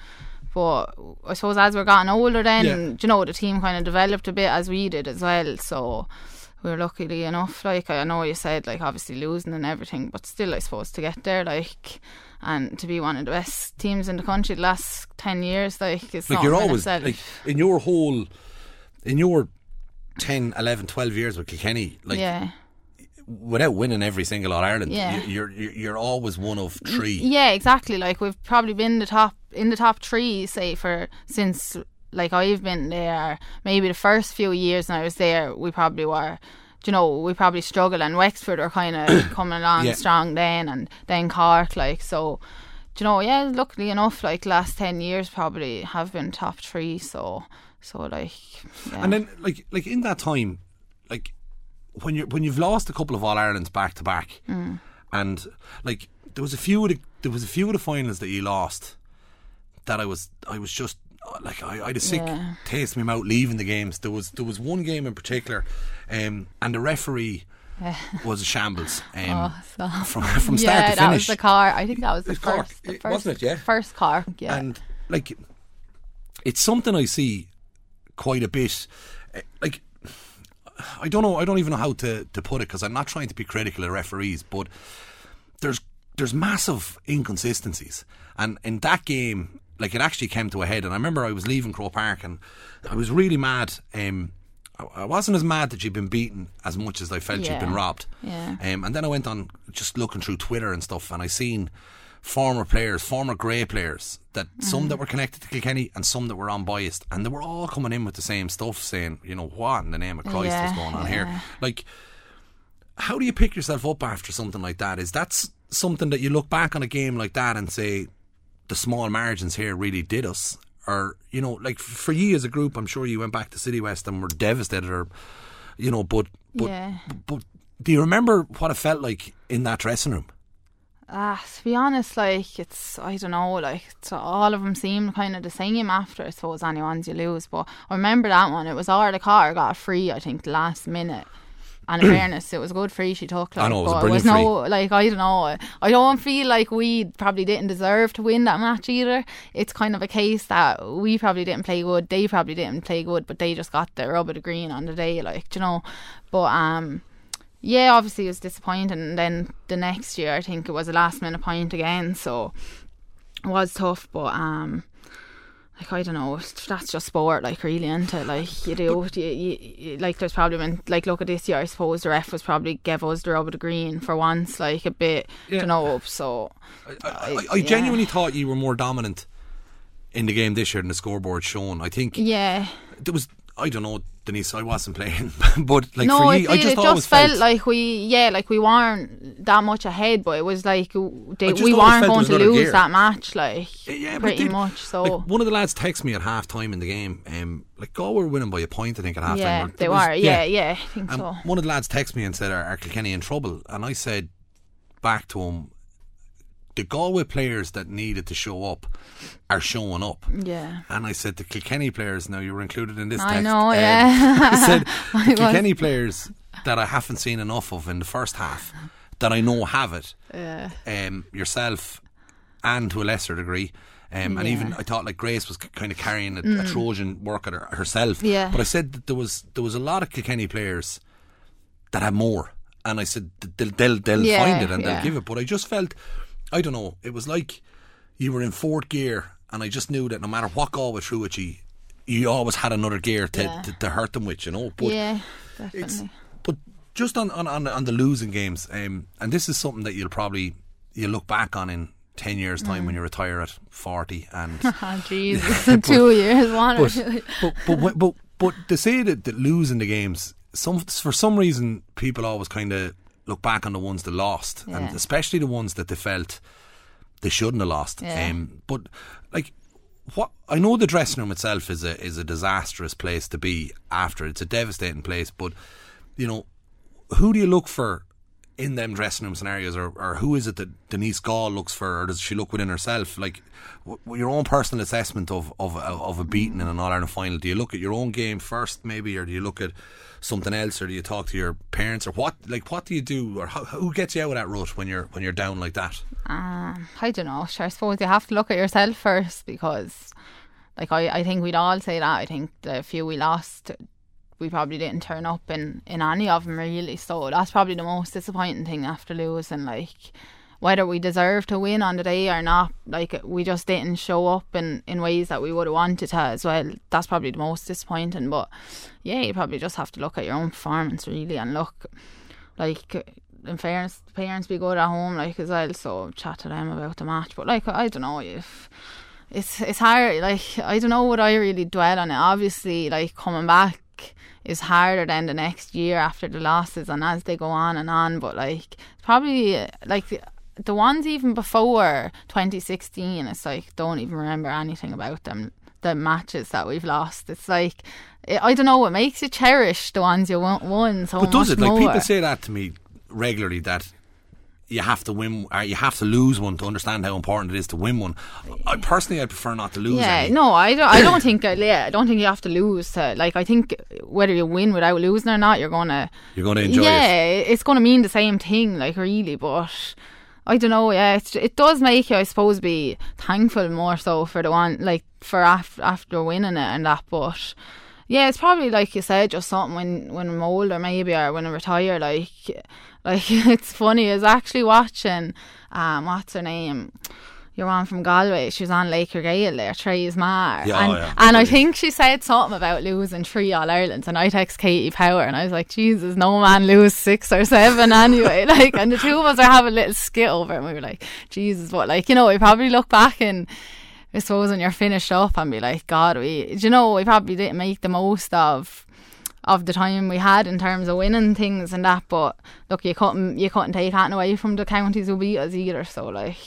But I suppose as we're getting older, then Yeah. you know the team kind of developed a bit as we did as well. So we were luckily enough. Like I know you said, like obviously losing and everything, but still, I suppose to get there, like, and to be one of the best teams in the country the last ten years, like, it's like you're always itself. like in your whole in your 10 11 12 years with Kilkenny like yeah, without winning every single All Ireland Yeah. you're you're you're always one of three yeah, exactly. Like we've probably been the top in the top three, say for since like I've been there. Maybe the first few years when I was there, we probably were. You know, we probably struggled, and Wexford are kind of coming along Yeah. strong then, and then Cork, like so. Do you know? Yeah, luckily enough, like last ten years probably have been top three. So, so like, yeah. and then like like in that time like when you when you've lost a couple of All Irelands back to back Mm. and like there was a few of the there was a few of the finals that you lost that I was I was just like I, I had a sick Yeah. taste in my mouth leaving the games. There was there was one game in particular, um, and the referee was a shambles. Um, Oh, from from start yeah, to that was the car. I think that was the Cork, first, the first, wasn't it, yeah? first car. Yeah, and like it's something I see quite a bit. Eh, Like I don't know, I don't even know how to to put it because I'm not trying to be critical of referees, but there's there's massive inconsistencies, and in that game, like it actually came to a head. And I remember I was leaving Croke Park, and I was really mad. Um, I- wasn't as mad that you'd been beaten as much as I felt you'd been robbed. Yeah. Um, and then I went on just looking through Twitter and stuff, and I seen former players, former grey players, that some that were connected to Kilkenny and some that were unbiased, and they were all coming in with the same stuff, saying, you know, what in the name of Christ Yeah, is going on yeah. here? Like, how do you pick yourself up after something like that? Is that something that you look back on a game like that and say, the small margins here really did us? Or, you know, like for you as a group, I'm sure you went back to City West and were devastated, or, you know, but, but, Yeah. but do you remember what it felt like in that dressing room? Ah, to be honest, like it's I don't know, like all of them seem kind of the same after. I suppose any ones you lose, but I remember that one. It was our the car got free. I think the last minute, and in fairness, it was good for you. she took. Like, I know, it was but was brilliant no like I don't know. I don't feel like we probably didn't deserve to win that match either. It's kind of a case that we probably didn't play good. They probably didn't play good, but they just got the rub of the green on the day, like you know. But um, yeah, obviously it was disappointing. And then the next year, I think it was a last minute point again, so it was tough. But um, like I don't know, that's just sport, like really, into like you do, you, you, you, like there's probably been like look at this year. I suppose the ref was probably gave us the rub of the green for once, like a bit, Yeah. you know. So I, I, I- I yeah. genuinely thought you were more dominant in the game this year than the scoreboard shown. I think yeah, there was. I don't know, Denise. I wasn't playing, but like no, for you, I just it just felt, felt like we, yeah, like we weren't that much ahead, but it was like they, we weren't going to lose gear. that match, like Yeah, pretty much. So Like, one of the lads texted me at half time in the game. Um, like Galway were winning by a point, I think, at half time. yeah, they were, yeah, yeah, I think so. one of the lads texted me and said, "Are, are Kilkenny in trouble?" And I said back to him, "The Galway players that needed to show up are showing up." Yeah. And I said, "The Kilkenny players. Now you were included in this I text. know, um, yeah. I said I the. Kilkenny players that I haven't seen enough of in the first half that I know have it. Yeah. Um, yourself, and to a lesser degree." Um, and even Yeah. Mm. I thought like Grace was kind of carrying a, a Trojan work at her, herself. Yeah. But I said that there was there was a lot of Kilkenny players that had more, and I said they'll they'll, they'll Yeah, find it and yeah. they'll give it. But I just felt, I don't know, it was like you were in fourth gear, and I just knew that no matter what Galway threw at you, you always had another gear to, Yeah. to, to hurt them with, you know. But yeah, definitely. but just on on, on, on the losing games, um, and this is something that you'll probably you'll look back on in ten years' time Mm. when you retire at forty and Oh, Jesus, two years, one but, but, but, but, but, but to say that, that losing the games, some for some reason, people always kind of look back on the ones that lost, and especially the ones that they felt they shouldn't have lost. Yeah. Um, but like, what I know, the dressing room itself is a is a disastrous place to be after. It's a devastating place, but you know, who do you look for? In them dressing room scenarios, or, or who is it that Denise Gaule looks for, or does she look within herself? Like w- your own personal assessment of of of a beating in an All Ireland final. Do you look at your own game first, maybe, or do you look at something else, or do you talk to your parents, or what? Like, what do you do, or how, who gets you out of that rut when you're when you're down like that? Um, I don't know. Sure, I suppose you have to look at yourself first because, like, I, I think we'd all say that. I think the few we lost, we probably didn't turn up in, in any of them really. So that's probably the most disappointing thing after losing. Like, whether we deserve to win on the day or not, like, we just didn't show up in, in ways that we would have wanted to as well. That's probably the most disappointing. But yeah, you probably just have to look at your own performance really and look like in fairness, parents be good at home like as well, so chat to them about the match. But like I don't know if it's it's hard. Like I don't know what I really dwell on it. Obviously, like coming back is harder than the next year after the losses and as they go on and on. But like probably like the ones even before 2016, it's like don't even remember anything about them. The matches that we've lost, it's like I I don't know. It makes you cherish the ones you won, won so But does it? Like more. people say that to me regularly that you have to win or you have to lose one to understand how important it is to win one. I personally I prefer not to lose Yeah, any. no, I don't. I don't think. uh, Yeah, I don't think you have to lose. To, like, I think whether you win without losing or not, you're gonna. You're going to enjoy yeah, it. it's gonna mean the same thing. Like, really, but I don't know. Yeah, it does make you, I suppose, be thankful more so for the one, like for af- after winning it and that. But yeah, it's probably like you said, just something when when I'm older, maybe, or when I retire. Like, like it's funny. Is actually watching. Um, what's her name? You're on from Galway. She was on Laochra Gael there, Therese Maher. Yeah, and oh, yeah. and I think she said something about losing three All Irelands. And I text Katie Power and I was like, Jesus, no man lose six or seven anyway. like, and the two of us are having a little skit over it. And we were like, Jesus, but like, you know, we probably look back and I suppose when you're finished up and be like, God, we, you know, we probably didn't make the most of of the time we had in terms of winning things and that. But look, you couldn't you couldn't take that away from the counties who beat us either. So like,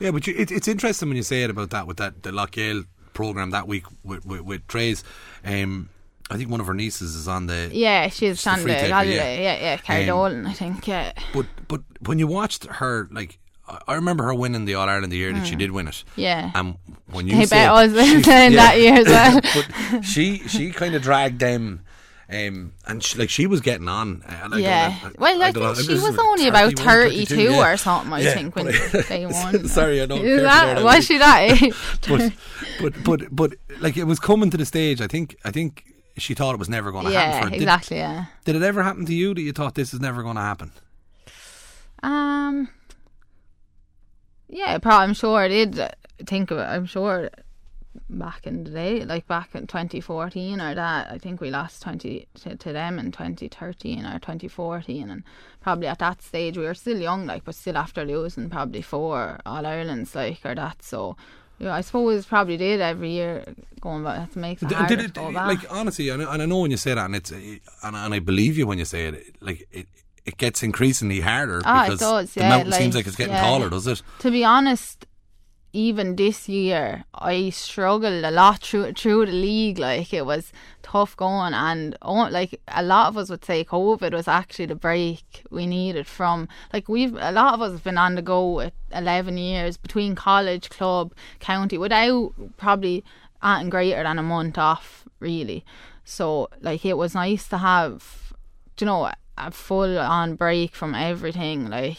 Yeah, but you, it, it's interesting when you say it about that with that the Laochra Gael program that week with with, with Trace. Um, I think one of her nieces is on the. yeah, she's the on the yeah. yeah, yeah, Carrie Um, Dolan, I think, yeah. But but when you watched her, like I- I remember her winning the All Ireland the year that she did win it. Mm. Yeah. And when you They said bet was she- playing that year as well. but she she kind of dragged them Um, and she, like she was getting on. Uh, like, yeah. I, I, well, I, I she was only about 32 yeah. or something, I Yeah, think, when they won. Sorry, I don't. Is that, was she that but, but but but like it was coming to the stage. I think I think she thought it was never going to happen. yeah, her. Did- exactly, yeah. Did, it ever happen to you that you thought this is never going to happen? Um, yeah, probably, I'm sure I did think of it. I'm sure back in the day, like back in 2014 or that, I think we lost 20 to, to them in 2013 or 2014, and probably at that stage we were still young, like, but still after losing probably four All Irelands, like, or that. So, yeah, I suppose probably did every year going back. It makes it Did, did it like honestly? And, and I know when you say that, and it's and, and I believe you when you say it. Like it, it gets increasingly harder Ah, it because does, the yeah, mountain like, seems like it's getting yeah. taller, does it? to be honest, even this year, I struggled a lot through through the league. Like it was tough going, and oh, like a lot of us would say, COVID was actually the break we needed from. Like we've a lot of us have been on the go at eleven years between college, club, county, without probably anything greater than a month off, really. So like it was nice to have, you know, a full on break from everything, like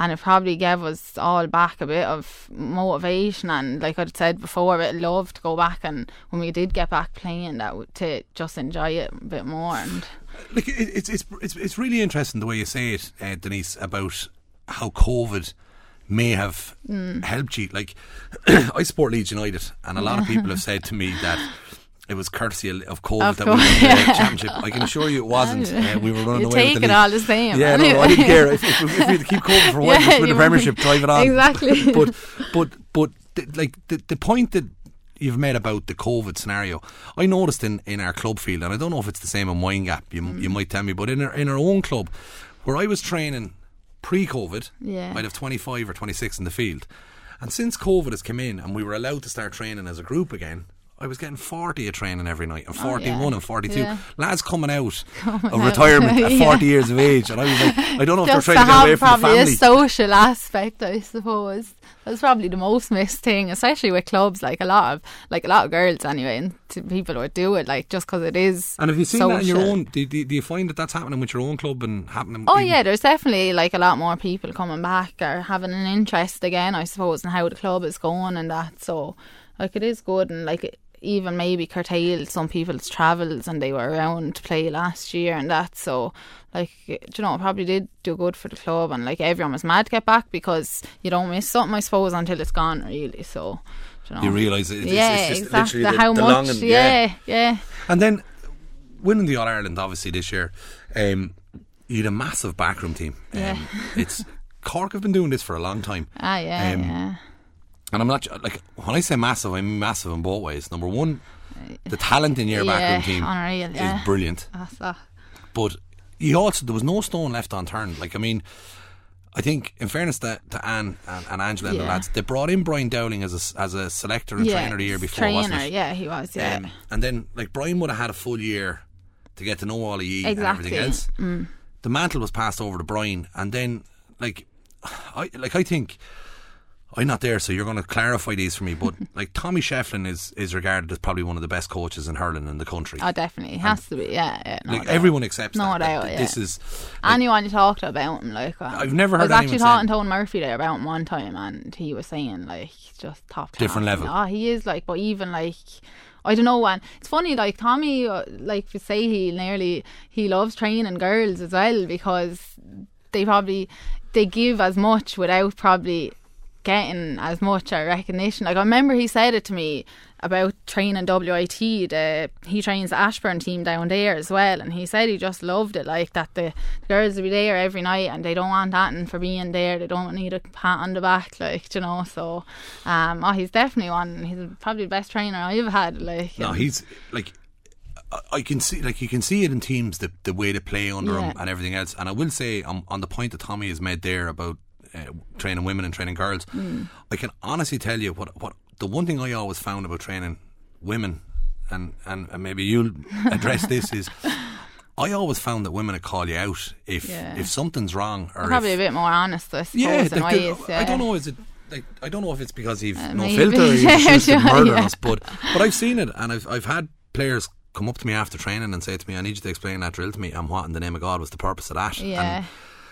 and it probably gave us all back a bit of motivation and like I'd said before, I'd love to go back and when we did get back playing that to just enjoy it a bit more and Like it's it's it's it's really interesting the way you say it, uh, Denise, about how COVID may have Mm. helped you. Like I support Leeds United, and a lot of people have said to me that. It was courtesy of COVID Of that we won the yeah. championship. I can assure you it wasn't. Uh, we were running you away take with the it league. all the same. Yeah, no, I didn't care if, if, if we had to keep COVID for a while, Yeah, just win the Premiership, were- drive it on. Exactly. But but but th- like the the point that you've made about the COVID scenario, I noticed in, in our club field, and I don't know if it's the same in Windgap. You Mm. you might tell me, but in our in our own club, where I was training pre-COVID, Yeah. I'd have twenty five or twenty six in the field, and since COVID has come in and we were allowed to start training as a group again. I was getting 40 a training every night, and 41 Oh, yeah. and 42. Yeah. Lads coming out of out. retirement at Yeah. 40 years of age. And I was like, I don't know if just they're trying to get away from the probably a social aspect, I suppose. That's probably the most missed thing, especially with clubs. Like a lot of, like a lot of girls anyway, and to people would do it like just because it is. And have you seen that in your own? Do, do, do you find that that's happening with your own club and happening? Oh yeah, there's definitely like a lot more people coming back or having an interest again, I suppose, in how the club is going and that. So, like, it is good and like it even maybe curtailed some people's travels and they were around to play last year and that. So, like, you know, probably did do good for the club and like everyone was mad to get back because you don't miss something, I suppose, until it's gone really. So, you know. You realise it, it's, yeah, it's just exactly. literally the, how the much? and, yeah, yeah. And then winning the All Ireland, obviously this year, um, you had a massive backroom team. Um, Yeah. it's Cork have been doing this for a long time. Ah, yeah, Um, yeah. And I'm not like when I say massive, I mean massive in both ways. Number one, the talent in your backroom team unreal, yeah. is brilliant. But you also there was no stone left unturned. Like I mean, I think in fairness to, to Anne and, and Angela and the lads, they brought in Brian Dowling as a as a selector and trainer the year before, trainer, wasn't it? yeah, he was, yeah. Um, and then like Brian would have had a full year to get to know all of you and everything else. The mantle was passed over to Brian, and then like I like I think. I'm not there, so you're going to clarify these for me. But like Tommy Shefflin is is regarded as probably one of the best coaches in hurling in the country. Oh, definitely. It has to be, yeah. yeah no like doubt. everyone accepts No that. doubt, that yeah. This is like, Anyone you talked about him, like. Um, I've never heard. I was actually talking to Owen Murphy there about him one time, and he was saying, like, just top class. Different level. Oh, he is, like, but even, like. I don't know, and it's funny. Like Tommy, uh, like to say he nearly he loves training girls as well because they probably they give as much without probably getting as much recognition. Like I remember he said it to me about training WIT. The, he trains the Ashbourne team down there as well, and he said he just loved it. Like that the girls will be there every night, and they don't want that and for being there. They don't need a pat on the back, like you know. So, um, oh, he's definitely one. He's probably the best trainer I've had. Like, No, he's like I- can see like you can see it in teams the the way they play under him and everything else. And I will say on, on the point that Tommy has made there about uh, training women and training girls, Mm. I can honestly tell you what what the one thing I always found about training women, and and, and maybe you'll address this is. I always found that women would call you out if Yeah. if something's wrong or probably if, a bit more honest, I suppose, yeah, in ways. Yeah. I don't know. Is it like I don't know if it's because you've Uh, no filter, Yeah, just choose to sure, murder yeah. us, but but I've seen it, and I've I've had players come up to me after training and say to me, "I need you to explain that drill to me," and what in the name of God was the purpose of that? Yeah. And,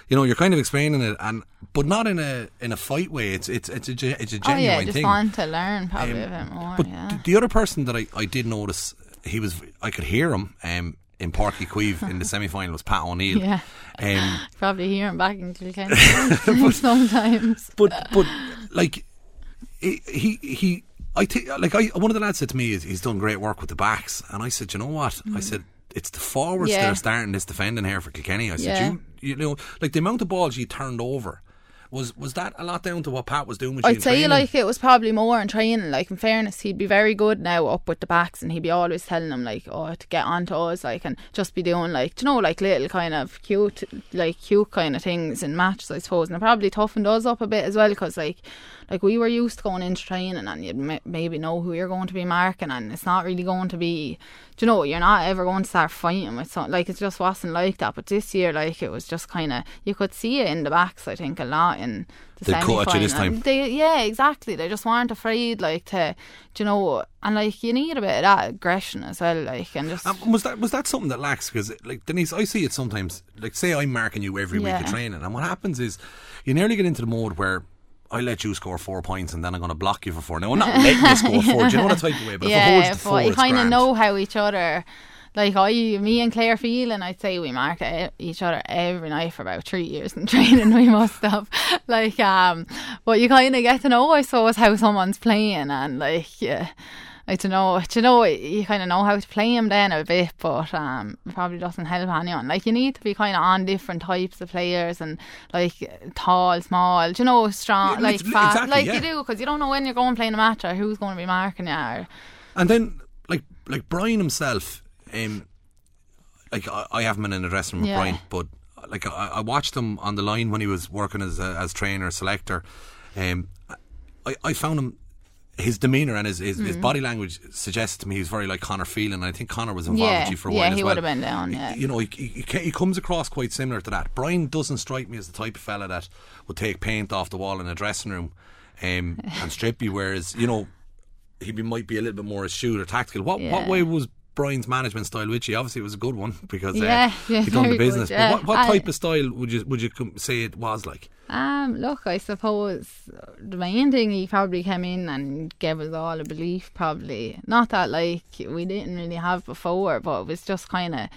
you know, you're kind of explaining it, and but not in a in a fight way. It's it's it's a it's a genuine oh yeah, just thing. want to learn probably Um, a bit more. But yeah. the other person that I, I did notice, he was I could hear him um, in Páirc Uí Chaoimh in the semi final was Pat O'Neill. yeah, Um, probably hear him back in Kilkenny sometimes. but but like he he. he I think, like, I one of the lads said to me, is he's done great work with the backs, and I said, you know what? I said it's the forwards that Mm. Are starting this defending here for Kilkenny. I said, Yeah. you, you know, like the amount of balls you turned over was was that a lot down to what Pat was doing with? I'd say training? like it was probably more in training. Like in fairness, he'd be very good now up with the backs, and he'd be always telling them like, oh, to get onto us, like, and just be doing like, you know, like little kind of cute, like cute kind of things in matches, I suppose, and it probably toughened us up a bit as well, because like, like we were used to going into training, and you'd m- maybe know who you're going to be marking, and it's not really going to be, do you know, you're not ever going to start fighting with something. Like it just wasn't like that. But this year, like it was just kind of, you could see it in the backs. I think a lot in the They cut at you this time. They, yeah, exactly. They just weren't afraid, like to, do you know, and like you need a bit of that aggression as well, like and just Um, was that was that something that lacks? Because like Denise, I see it sometimes. Like say I'm marking you every week of training, and what happens is you nearly get into the mode where. I let you score four points and then I'm going to block you for four. Now, I'm not letting you score four. Do you know what type of way? But if it yeah, holds to four, you kind of know how each other. Like I, me and Claire feel, and I'd say we mark each other every night for about three years in training. We must have, like, um, but you kind of get to know, I suppose, how someone's playing, and like, yeah, I don't know, do you know, you kind of know how to play him then a bit, but um, it probably doesn't help anyone. Like, you need to be kind of on different types of players, and like tall, small, do you know, strong, Yeah, like fast, exactly, like yeah. you do, because you don't know when you're going playing a match or who's going to be marking you. Or, And then, like, like Brian himself, um, like I, I haven't been in the dressing room with Yeah. Brian, but like I, I watched him on the line when he was working as a, as trainer selector. Um, I, I found him. His demeanour and his, his, his Mm. body language suggested to me he was very like Connor Phelan, and I think Connor was involved Yeah, with you for a yeah, while as he well. would have been down, yeah. You know, he, he, he comes across quite similar to that. Brian doesn't strike me as the type of fella that would take paint off the wall in a dressing room um, and strip you, whereas you know he be, might be a little bit more astute or tactical. What what way was Brian's management style with you? Obviously, it was a good one because Yeah, uh, yeah, he done the very good, business. yeah. But what, what I- type of style would you would you say it was like? Um, look, I suppose the main thing he probably came in and gave us all a belief. Probably not that like we didn't really have before, but it was just kind of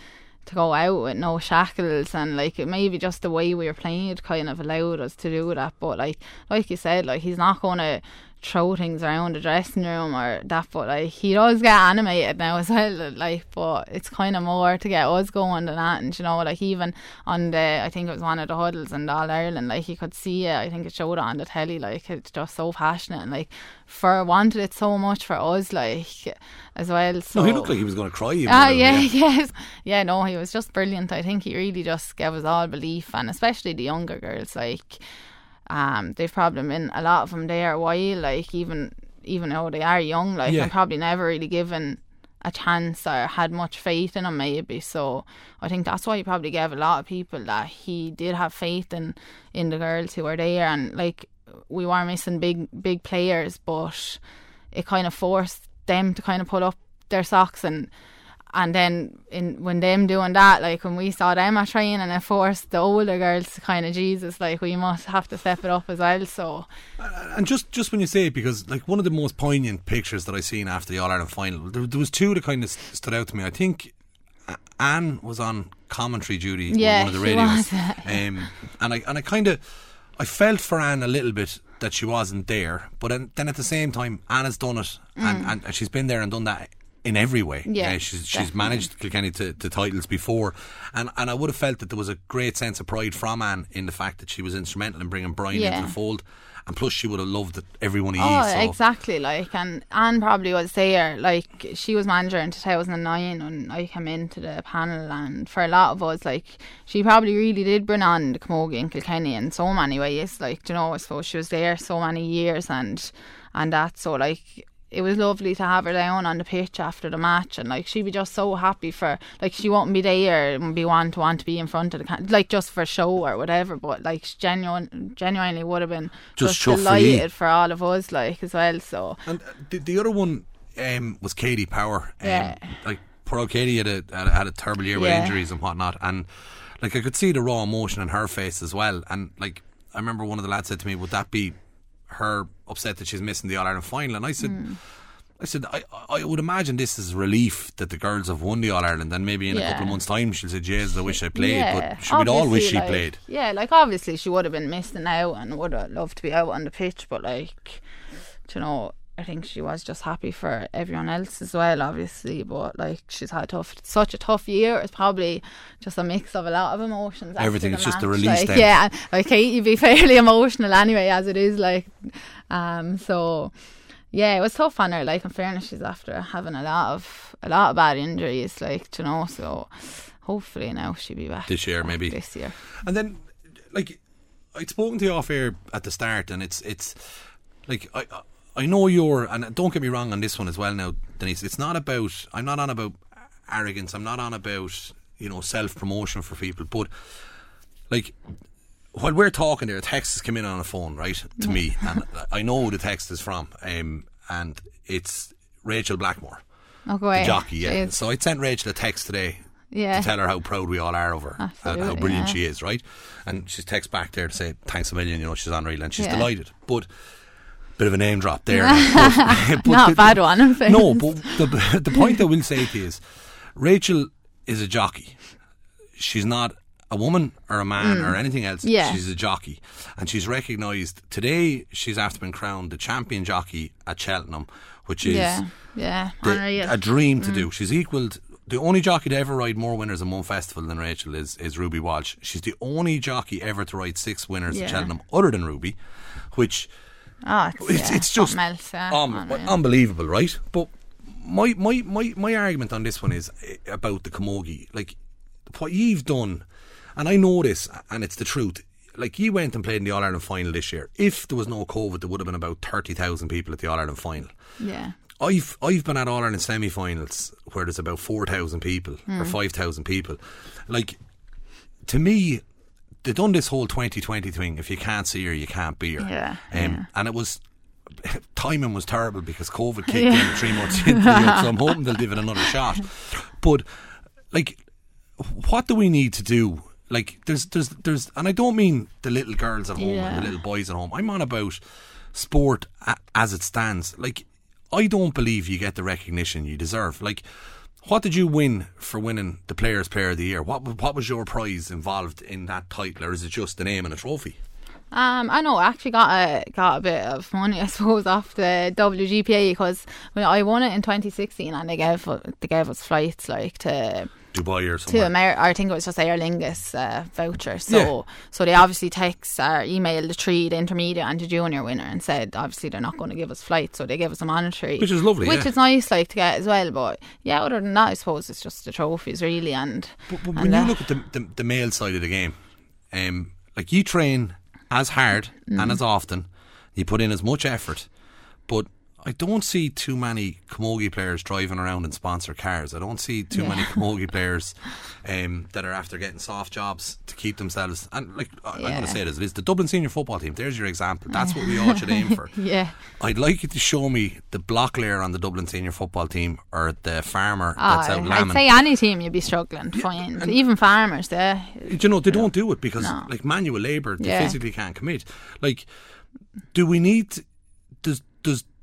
to go out with no shackles and like it maybe just the way we were playing it kind of allowed us to do that. But like like you said, like he's not going to throw things around the dressing room or that. But like he does get animated now as well. Like, but it's kind of more to get us going than that. And you know, like even on the I think it was one of the huddles in All Ireland, like you could see it. I think it showed it on the telly. Like it's just so passionate and like for wanted it so much for us, like as well. So No, he looked like he was going to cry. Ah, a little yeah, yes. Yeah, no, he was just brilliant. I think he really just gave us all belief, and especially the younger girls. Like, um, they've probably been a lot of them there a while. Like, even even though they are young, like, Yeah. and probably never really given a chance or had much faith in him, maybe. So I think that's why he probably gave a lot of people that he did have faith in in the girls who were there, and like we were missing big big players, but it kind of forced them to kind of put up their socks and and then in when them doing that, like when we saw them at training, and it forced the older girls to kind of Jesus, like we must have to step it up as well. So And just just when you say it, because like one of the most poignant pictures that I seen after the All Ireland final, there, there was two that kind of stood out to me. I think Anne was on commentary duty Yeah, on one of the radios, um, and I and I kind of I felt for Anne a little bit that she wasn't there, but then, then at the same time, Anne has done it, and, and, and she's been there and done that. In every way. Yeah, Uh, she's she's definitely. managed Kilkenny to, to titles before, and and I would have felt that there was a great sense of pride from Anne in the fact that she was instrumental in bringing Brian Yeah. into the fold, and plus she would have loved it, every one of Oh. So. exactly. Like, and Anne probably was there. Like, she was manager in 2009 when I came into the panel, and for a lot of us, like, she probably really did bring on the Camogie and Kilkenny in so many ways. Like, you know, I suppose she was there so many years, and and that. So, like, it was lovely to have her down on the pitch after the match, and like she'd be just so happy for like she won't be there and be one to want to be in front of the can- like just for show or whatever, but like genuine genuinely would have been Just just, chuffed for delighted for all of us, like as well. So And the, the other one um, was Katie Power. Um, Yeah. Like poor old Katie had a had a, had a terrible year with injuries and whatnot, and like I could see the raw emotion in her face as well. And like I remember one of the lads said to me, "Would that be her upset that she's missing the All Ireland final?" And I said. Hmm. I said, I, I would imagine this is relief that the girls have won the All Ireland, and maybe in a couple of months' time she'll say, Jesus, I wish I played. Yeah, but she would all wish she like- played. Yeah, like obviously she would have been missing out and would have loved to be out on the pitch, but like, do you know, I think she was just happy for everyone else as well, obviously. But like, she's had tough, such a tough year. It's probably just a mix of a lot of emotions. Everything, is just a match, release Like, then. yeah, like Katie be fairly emotional anyway, as it is. Like, um, so yeah, it was tough on her. Like in fairness, she's after having a lot of a lot of bad injuries. Like, you know, so hopefully now she'll be back This year, maybe. this year. And then, like, I'd spoken to you off air at the start, and it's it's like I I know you're, and don't get me wrong on this one as well. Now, Denise, it's not about. I'm not on about arrogance. I'm not on about you know self promotion for people, but like. While we're talking there, a text has come in on a phone, right, to me, and I know who the text is from, um, and it's Rachel Blackmore, Okay. the jockey, yeah. Jeez. So I sent Rachel a text today Yeah. to tell her how proud we all are of her, and how brilliant yeah. she is, right? And she's text back there to say thanks a million, you know, she's unreal, and she's Yeah. delighted. But bit of a name drop there. but, but Not the- a bad one. No, but the the point I will say to you is, Rachel is a jockey. She's not a woman or a man or anything else. Mm. Yeah. She's a jockey, and she's recognised today. She's after been crowned the champion jockey at Cheltenham, which is Yeah. Yeah. the- a dream to Mm. do. She's equalled the only jockey to ever ride more winners in one festival than Rachel is is Ruby Walsh. She's the only jockey ever to ride six winners Yeah. at Cheltenham other than Ruby, which oh, it's, it's yeah, it's just else, yeah. um, Unreal. unbelievable, right? But my, my my my argument on this one is eh, about the camogie. Like what you've done, and I know this, and it's the truth. Like you went and played in the All Ireland final this year. If there was no COVID, there would have been about thirty thousand people at the All Ireland final. yeah. I've I've been at All Ireland semi-finals where there's about four thousand people Hmm. or five thousand people. Like to me, they done this whole 2020 thing. If you can't see her, you can't be her. Yeah, Um, yeah. And it was timing was terrible because COVID kicked in three months into the year, so I'm hoping they'll give it another shot. But like, what do we need to do? Like, there's there's there's, and I don't mean the little girls at home and the little boys at home. I'm on about sport a- as it stands. Like, I don't believe you get the recognition you deserve. Like, what did you win for winning the Players' Player of the Year? What what was your prize involved in that title, or is it just the name and a trophy? Um, I know. I actually got a got a bit of money, I suppose, off the WGPA because I won it in 2016, and they gave they gave us flights like to Dubai or to somewhere? America. I think it was just Aer Lingus uh, voucher. So Yeah. so they obviously text or emailed the three, the intermediate and the junior winner, and said obviously they're not going to give us flights, so they gave us a monetary, Which is lovely, which yeah. is nice, like to get as well. But yeah, other than that, I suppose it's just the trophies really, and But, but and when you look at the, the the male side of the game, um, like you train as hard Mm. and as often, you put in as much effort, but I don't see too many camogie players driving around in sponsor cars. I don't see too Yeah. many camogie players um, that are after getting soft jobs to keep themselves. And like I- I'm going to say it as it is, the Dublin senior football team. There's your example. That's what we all should aim for. yeah. I'd like you to show me the block layer on the Dublin senior football team or the farmer Ah, that's out I'd say any team you'd be struggling to find, even farmers. There. You know they don't do it because No. like manual labour they Yeah. physically can't commit like do we need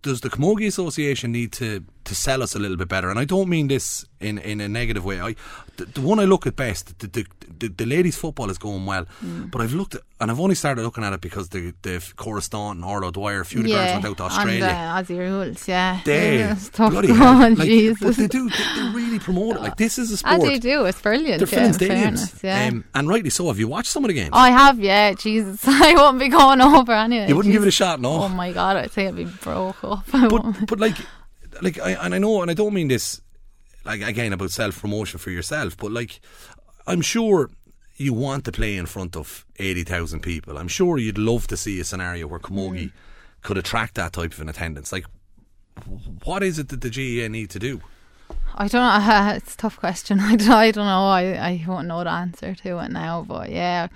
does the Camogie Association need to to sell us a little bit better and I don't mean this in in a negative way I the, the one I look at best the the, the, the ladies football is going well Mm. but I've looked at and I've only started looking at it because the the Cora Staunton and Orla O'Dwyer a few of the girls went out to Australia And the Aussie rules, yeah. they Yeah, bloody hell. Like, but Jesus. they do they, they really promote it like this is a sport they do. It's brilliant. they're yeah, filling in stadiums fairness, yeah. um, and rightly so have you watched some of the games I have, yeah. Jesus, I won't be going over anyway. You wouldn't give it a shot, no. Oh my god, I'd say I'd be broke up. But but like like I and I know and I don't mean this like again about self promotion for yourself, but like I'm sure you want to play in front of eighty thousand people. I'm sure you'd love to see a scenario where Camogie could attract that type of an attendance. Like what is it that the GAA need to do? I don't know. Uh, it's a tough question. I don't, I don't know. I, I won't know the answer to it now. But yeah,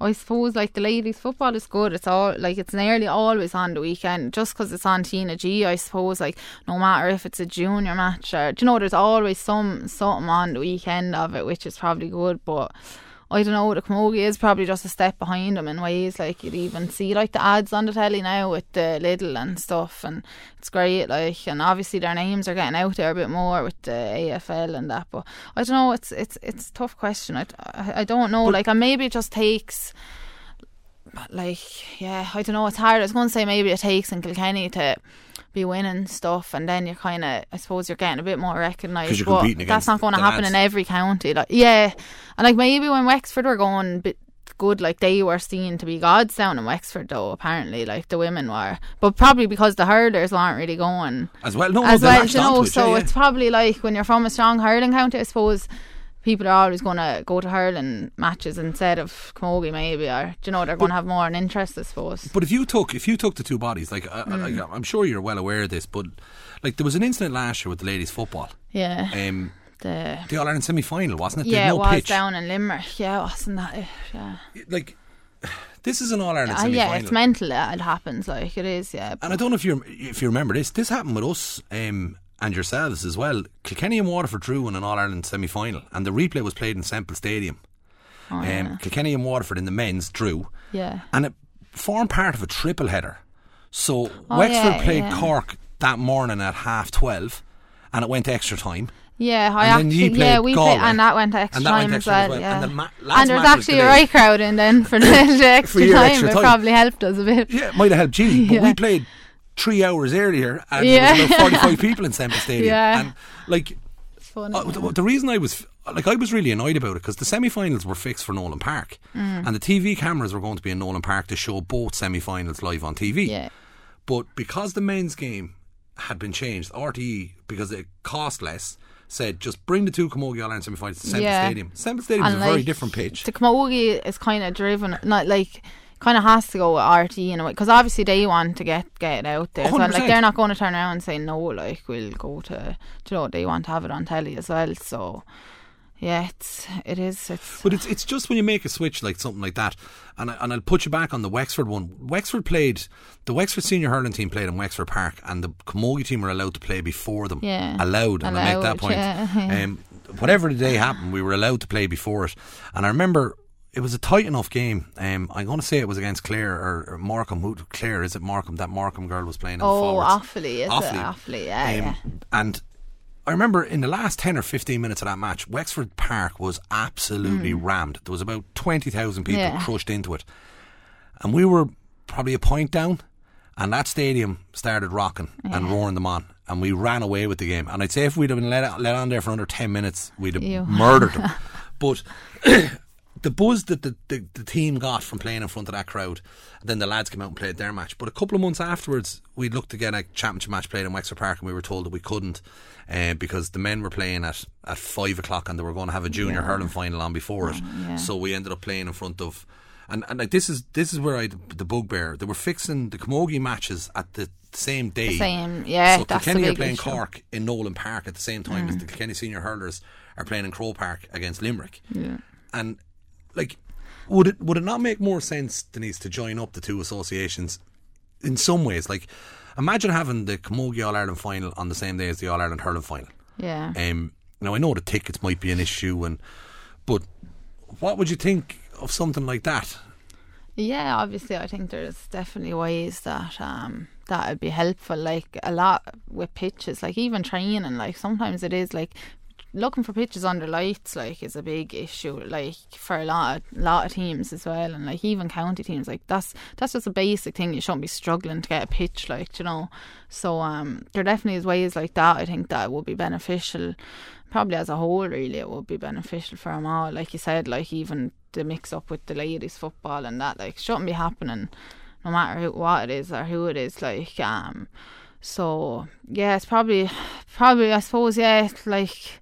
I suppose like the ladies' football is good. It's all like it's nearly always on the weekend, just because it's on TG4. I suppose like no matter if it's a junior match or you know, there's always some something on the weekend of it, which is probably good. But I don't know, the Camogie is probably just a step behind them in ways. Like you'd even see like the ads on the telly now with the Lidl and stuff, and it's great. Like, and obviously their names are getting out there a bit more with the AFL and that. But I don't know. It's it's it's a tough question. I, I, I don't know. But like, and maybe it just takes. Like, yeah, I don't know. It's hard. I was going to say maybe it takes in Kilkenny to be winning stuff, and then you're kind of, I suppose, you're getting a bit more recognised. But that's not going to happen in every county. Like, yeah, and like maybe when Wexford were going bit good, like they were seen to be gods down in Wexford, though. Apparently, like the women were, but probably because the hurlers weren't really going as well. No, as well, you know. it, so yeah, it's probably like when you're from a strong hurling county, I suppose. People are always going to go to hurling matches instead of camogie, maybe, or do you know they're going to have more an interest, I suppose. But if you took if you took the two bodies, like, Mm. like I'm sure you're well aware of this, but like there was an incident last year with the ladies' football. Yeah, Um, the the All Ireland semi final, wasn't it? Yeah, had it no was pitch. down in Limerick. Yeah, wasn't that? it? Yeah, Like this is an All Ireland uh, yeah, it's mental. It happens like it is. Yeah, And I don't know if you if you remember this. This happened with us um, and yourselves as well. Kilkenny and Waterford drew in an All Ireland semi final, and the replay was played in Semple Stadium. oh, Um, yeah. Kilkenny and Waterford in the men's drew, yeah. and it formed part of a triple header. So Oh, Wexford yeah, played yeah. Cork that morning at half twelve, and it went extra time. Yeah, I And actually yeah we Galway. played and that went extra And that time as extra as well. Yeah, And the ma- and there was match was actually a right crowd in then for the, extra your time. extra It probably helped us a bit. Yeah, it might have helped G, but we played three hours earlier, and Yeah. there was about forty-five people in Semple Stadium. Yeah. And like funny. Uh, the, the reason I was like I was really annoyed about it because the semi-finals were fixed for Nolan Park, Mm. and the TV cameras were going to be in Nolan Park to show both semi-finals live on TV. yeah, But because the men's game had been changed, RTE because it cost less said just bring the two Camogie All Ireland semi-finals to Semple Yeah. Stadium. Semple Stadium is a very different pitch. the camogie is kind of driven, not like kind of has to go with RT in a way because obviously they want to get get it out there. So, like they're not going to turn around and say no. Like we'll go to, do you know, they want to have it on telly as well. So yeah, it's it is. It's But it's it's just when you make a switch like something like that, and I, and I'll put you back on the Wexford one. Wexford played the Wexford senior hurling team played in Wexford Park, and the Camogie team were allowed to play before them. Yeah. allowed, and I make that point. yeah. Um, whatever the day happened, we were allowed to play before it, and I remember. It was a tight enough game. Um, I'm going to say it was against Clare or, or Markham. Who Clare is it? Markham. That Markham girl was playing. Oh, awfully is Offaly. it? Awfully, yeah, yeah. Um, And I remember in the last 10 or 15 minutes of that match, Wexford Park was absolutely rammed. There was about 20,000 people. Yeah. crushed into it. And we were probably a point down, and that stadium started rocking and roaring them on. And we ran away with the game. And I'd say if we'd have been let, let on there for under 10 minutes, we'd have Ew. murdered them. but the buzz that the, the, the team got from playing in front of that crowd, and then the lads came out and played their match. But a couple of months afterwards, we looked to get a championship match played in Wexford Park, and we were told that we couldn't uh, because the men were playing at, at five o'clock and they were going to have a junior hurling final on before it. yeah. So we ended up playing in front of. And, and like this is this is where I the bugbear. They were fixing the Camogie matches at the same day. Same, yeah. So that's the Kilkenny are playing issue. Mm. Cork in Nolan Park at the same time as the Kilkenny senior hurlers are playing in Croke Park against Limerick. Yeah. And like, would it would it not make more sense, Denise, to join up the two associations in some ways? Like, imagine having the Camogie All Ireland final on the same day as the All Ireland hurling final. Yeah. Um, now I know the tickets might be an issue, and but what would you think of something like that? Yeah, obviously, I think there's definitely ways that um that would be helpful. Like a lot with pitches, like even training. Like sometimes it is like looking for pitches under lights. Like is a big issue. Like for a lot, of, lot of teams as well, and like even county teams. Like that's that's just a basic thing. You shouldn't be struggling to get a pitch. Like you know, so um there definitely is ways like that. I think that would be beneficial. Probably as a whole, really, it would be beneficial for them all. Like you said, like even the mix up with the ladies football and that like shouldn't be happening no matter who, what it is or who it is like um so yeah it's probably probably I suppose yeah like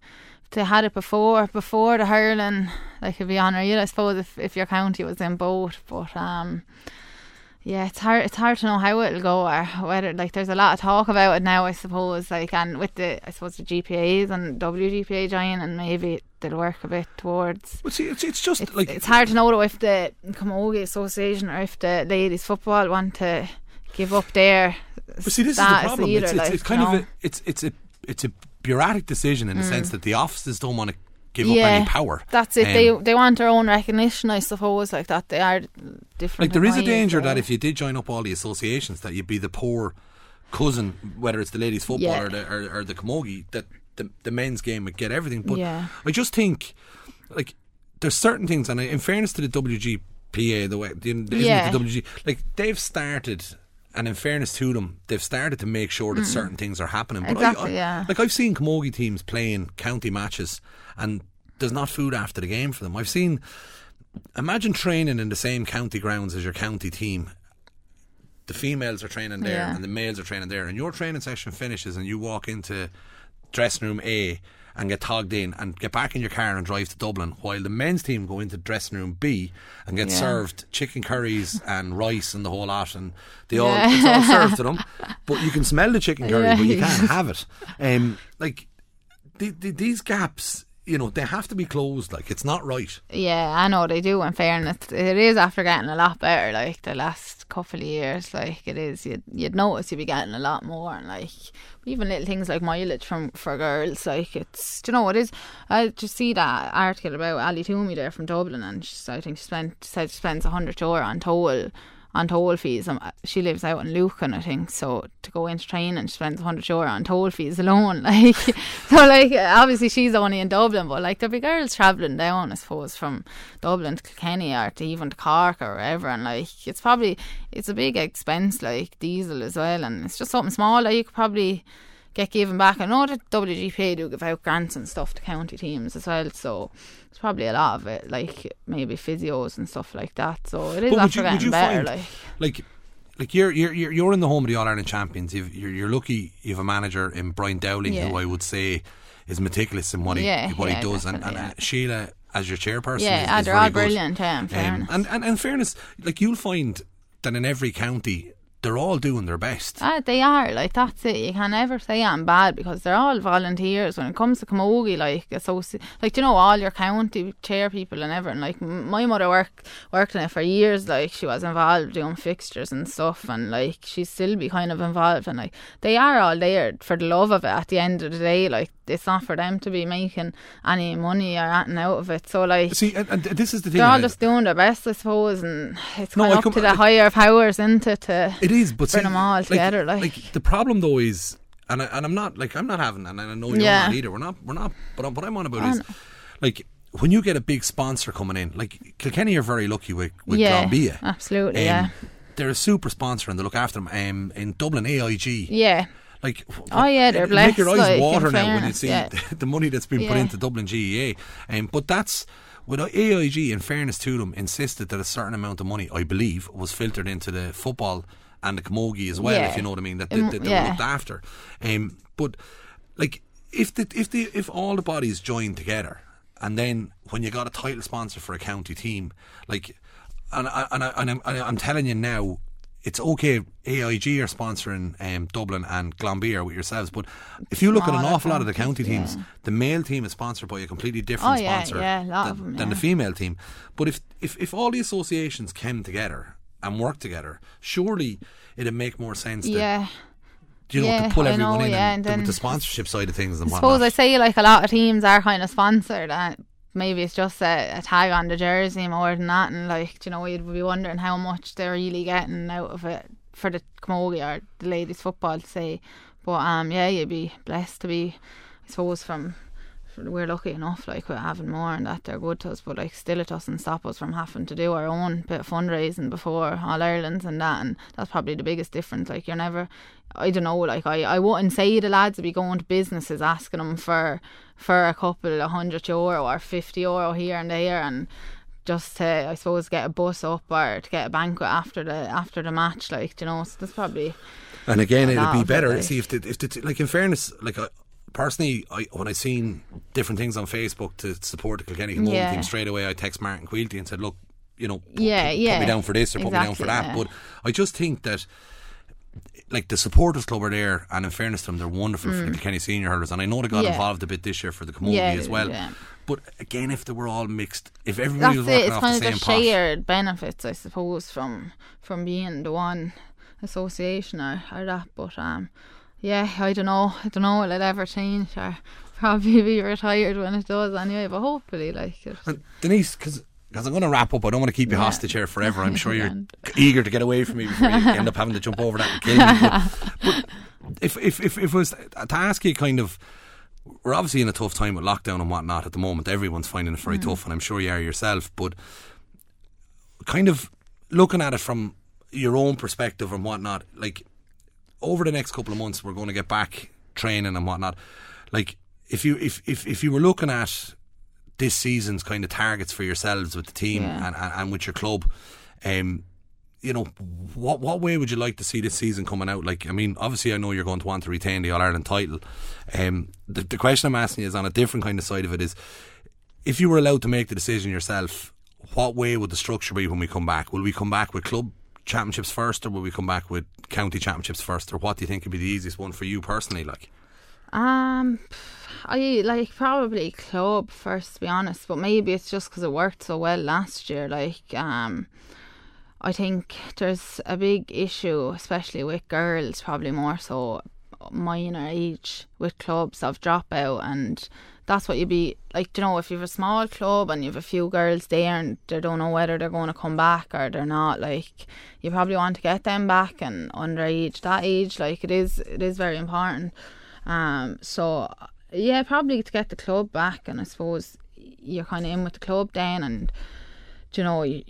they had it before before the hurling like it'd be unreal I suppose if, if your county was in both but um yeah, it's hard. It's hard to know how it'll go, or whether like there's a lot of talk about it now. I suppose, like, and with the I suppose the GPAs and WGPA joining, and maybe they'll work a bit towards. But see, it's, it's just It's, like it's hard to know though if the Camogie Association or if the ladies football want to give up their But see, this is the problem. either. it's, it's, like, it's kind you of a, it's it's a it's a bureaucratic decision in the sense that the offices don't want to give up any power. That's it. Um, they they want their own recognition, I suppose. Like that, they are different. like there is a danger that if you did join up all the associations, that you'd be the poor cousin, whether it's the ladies football Yeah. or the or, or the camogie, that the the men's game would get everything. But Yeah. I just think like there's certain things, and in fairness to the WGPA, the way the, isn't it Yeah. the WG, like they've started. And in fairness to them, they've started to make sure that certain things are happening. But I- Mm. Exactly, I, yeah. Like I've seen camogie teams playing county matches, and there's not food after the game for them. I've seen imagine training in the same county grounds as your county team. The females are training there Yeah. and the males are training there, and your training session finishes, and you walk into dressing room A and get togged in and get back in your car and drive to Dublin, while the men's team go into dressing room B and get Yeah. served chicken curries and rice and the whole lot, and they all Yeah. it's all served to them, but you can smell the chicken curry, Yeah. but you can't have it. Um, like the, the, these gaps, you know, they have to be closed. Like it's not right. Yeah, I know they do. In fairness, it is after getting a lot better. Like the last couple of years, like it is. You'd you'd notice you'd be getting a lot more, and like even little things like mileage from for girls. Like it's, do you know, what it is. I just see that article about Ali Toomey there from Dublin, and she, I think she spent said she spends a hundred euro on toll on toll fees. Um, she lives out in Lucan, I think. So to go into training, she spends 100 euro on toll fees alone. Like, so like obviously she's only in Dublin, but like there'll be girls travelling down, I suppose, from Dublin to Kilkenny or to even to Cork or wherever. And like it's probably it's a big expense, like diesel as well, and it's just something small that you could probably get given back. I know that WGPA do give out grants and stuff to county teams as well, so it's probably a lot of it, like maybe physios and stuff like that. So it is But would after you- getting you better, find- like. like like you're you're you're you're in the home of the All Ireland champions. You've, you're you're lucky. You've a manager in Brian Dowling, Yeah. who I would say is meticulous in what he Yeah, what yeah, he does, and, and uh. Sheila as your chairperson. Yeah, is, is they're all good. brilliant, yeah, in Um, and, and and fairness, like you'll find that in every county they're all doing their best. Ah, they are like that's it. You can never say I'm bad because they're all volunteers. When it comes to camogie, like associ- like you know all your county chair people and everything. Like my mother worked worked in it for years. Like she was involved doing fixtures and stuff, and like she's still be kind of involved. And like they are all there for the love of it. At the end of the day, like it's not for them to be making any money or anything out of it. So like. See, and, and this is the thing. they're all just doing their best, I suppose, and it's No, kind of up to the like- higher powers into to It is, but bring see, them all together. Like, the problem though is, and I, and I'm not like I'm not having, and I know you're Yeah. not either. We're not, we're not. But what I'm on about is, like when you get a big sponsor coming in, like Kilkenny are very lucky with with yeah, absolutely, Um, yeah, They're a super sponsor and they look after them. Um, in Dublin, AIG. yeah. Like, Oh, yeah, they're it'll Make your eyes like, water now when you see yeah. the money that's been put into Dublin GAA. Um, but that's with AIG. In fairness to them, insisted that a certain amount of money, I believe, was filtered into the football and the camogie as well. Yeah. If you know what I mean, that they, that they yeah. were looked after. Um, but like, if the if the if all the bodies joined together, and then when you got a title sponsor for a county team, like, and I, and, I, and I'm, and I'm telling you now, it's okay. AIG are sponsoring um, Dublin and Glanbia with yourselves, but if you look at an awful lot of the county teams, yeah. the male team is sponsored by a completely different Oh, yeah, sponsor yeah, than, them, than the female team. But if, if if all the associations came together and worked together, surely it'd make more sense. To, yeah. you know, yeah, to pull everyone know, in yeah, and, and do- with the sponsorship side of things and I suppose whatnot. I say like a lot of teams are kind of sponsored, and maybe it's just a, a tag on the jersey more than that, and like you know you'd be wondering how much they're really getting out of it for the camogie or the ladies football, say. But um, yeah, you'd be blessed to be, I suppose, from. We're lucky enough, like we're having more, and that they're good to us. But like, still, it doesn't stop us from having to do our own bit of fundraising before All Ireland's and that, and that's probably the biggest difference. Like, you're never, I don't know, like I, I wouldn't say the lads would be going to businesses asking them for for a couple of hundred euro or fifty euro here and there, and just to I suppose get a bus up or to get a banquet after the after the match. Like, you know, so that's probably And again, it'd be it, better. like- See if the, if the, like in fairness, like I, personally, I when I seen different things on Facebook to support the Kilkenny Camogie Yeah. team straight away, I text Martin Quilty and said, "Look, you know, put, Yeah, put, yeah. put me down for this or put me down for that." yeah. But I just think that. like the supporters club are there, and in fairness to them, they're wonderful for the Kilkenny senior hurlers, and I know they got Mm. Involved a bit this year for the community as well. But again, if they were all mixed, if everybody That's was it. working It's off kind the of the same pot, shared benefits, I suppose, from from being the one association or, or that. But um, yeah, I don't know. I don't know will it ever change or probably be retired when it does anyway. But hopefully, like it's, And Denise, because I'm going to wrap up, I don't want to keep you Yeah. hostage here forever. I'm sure you're eager to get away from me before you end up having to jump over that and kill me. But, but if, if, if, if it was to ask you kind of, we're obviously in a tough time with lockdown and whatnot at the moment. Everyone's finding it very mm. tough, and I'm sure you are yourself. But kind of looking at it from your own perspective and whatnot, like over the next couple of months, we're going to get back training and whatnot. Like if you if if, if you were looking at this season's kind of targets for yourselves with the team Yeah. and, and, and with your club, um, you know, what what way would you like to see this season coming out? Like, I mean, obviously, I know you're going to want to retain the All Ireland title. Um, the, the question I'm asking you is on a different kind of side of it is, if you were allowed to make the decision yourself, what way would the structure be when we come back? Will we come back with club championships first, or will we come back with county championships first, or what do you think would be the easiest one for you personally? Like, Um, I like probably club first to be honest, but maybe it's just because it worked so well last year. Like, um, I think there's a big issue, especially with girls, probably more so minor age with clubs of dropout, and that's what you'd be like. You know, if you have a small club and you have a few girls there and they don't know whether they're going to come back or they're not, like you probably want to get them back and underage that age, like it is, it is very important. Um, so yeah, probably to get the club back, and I suppose you're kind of in with the club then, and you know you,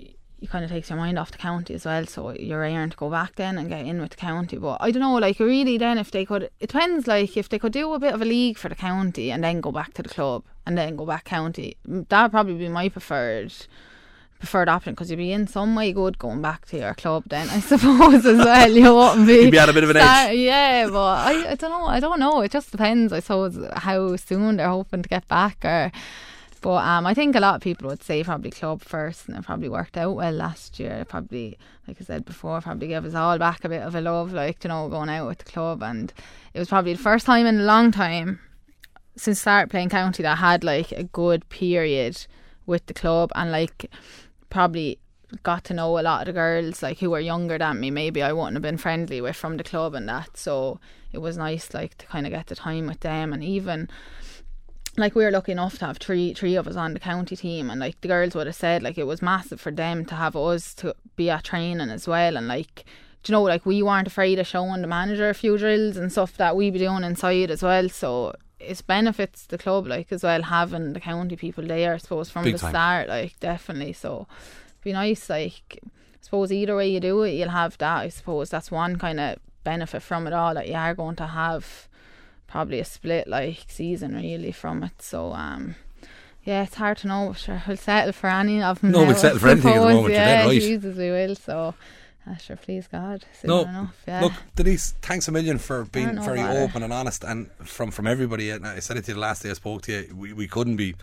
you kind of takes your mind off the county as well. So you're airing to go back then and get in with the county. But I don't know, like really, then if they could, it depends. Like if they could do a bit of a league for the county and then go back to the club and then go back county, that'd probably be my preferred preferred option because you'd be in some way good going back to your club then I suppose as well you wouldn't be You'd be at a bit of an start- edge. yeah but I, I don't know I don't know it just depends I suppose how soon they're hoping to get back or but um, I think a lot of people would say probably club first and it probably worked out well last year. It probably like I said before probably gave us all back a bit of a love like you know going out with the club. And it was probably the first time in a long time since started playing county that I had like a good period with the club and like probably got to know a lot of the girls like who were younger than me. Maybe I wouldn't have been friendly with from the club and that. So it was nice like to kind of get the time with them. And even like we were lucky enough to have three three of us on the county team and like the girls would have said like it was massive for them to have us to be at training as well and like do you know like we weren't afraid of showing the manager a few drills and stuff that we be doing inside as well so it benefits the club like as well having the county people there I suppose from Big the time. start like definitely so be nice like I suppose either way you do it you'll have that I suppose that's one kind of benefit from it all that you are going to have probably a split like season really from it so um yeah it's hard to know but sure we'll settle for any of them No, now, we'll settle for anything at the moment, yeah right. Jesus we will so uh, sure please God No, enough yeah Look, Denise, thanks a million for being very open and honest, and from from everybody. And I said it to you the last day I spoke to you. We, we couldn't be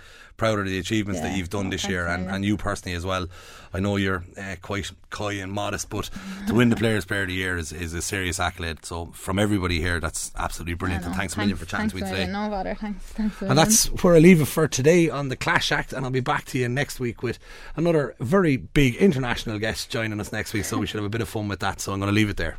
prouder of the achievements that you've done Oh, this thanks year, and, and you personally as well. I know you're uh, quite coy and modest, but to win the Players Player of the Year is, is a serious accolade. So from everybody here, that's absolutely brilliant. And thanks a million for chatting to me today. No bother thanks thanks And that's where I leave it for today on the Clash Act, and I'll be back to you next week with another very big international guest joining us next week. So we should have a bit of fun with that. So I'm going to leave it there.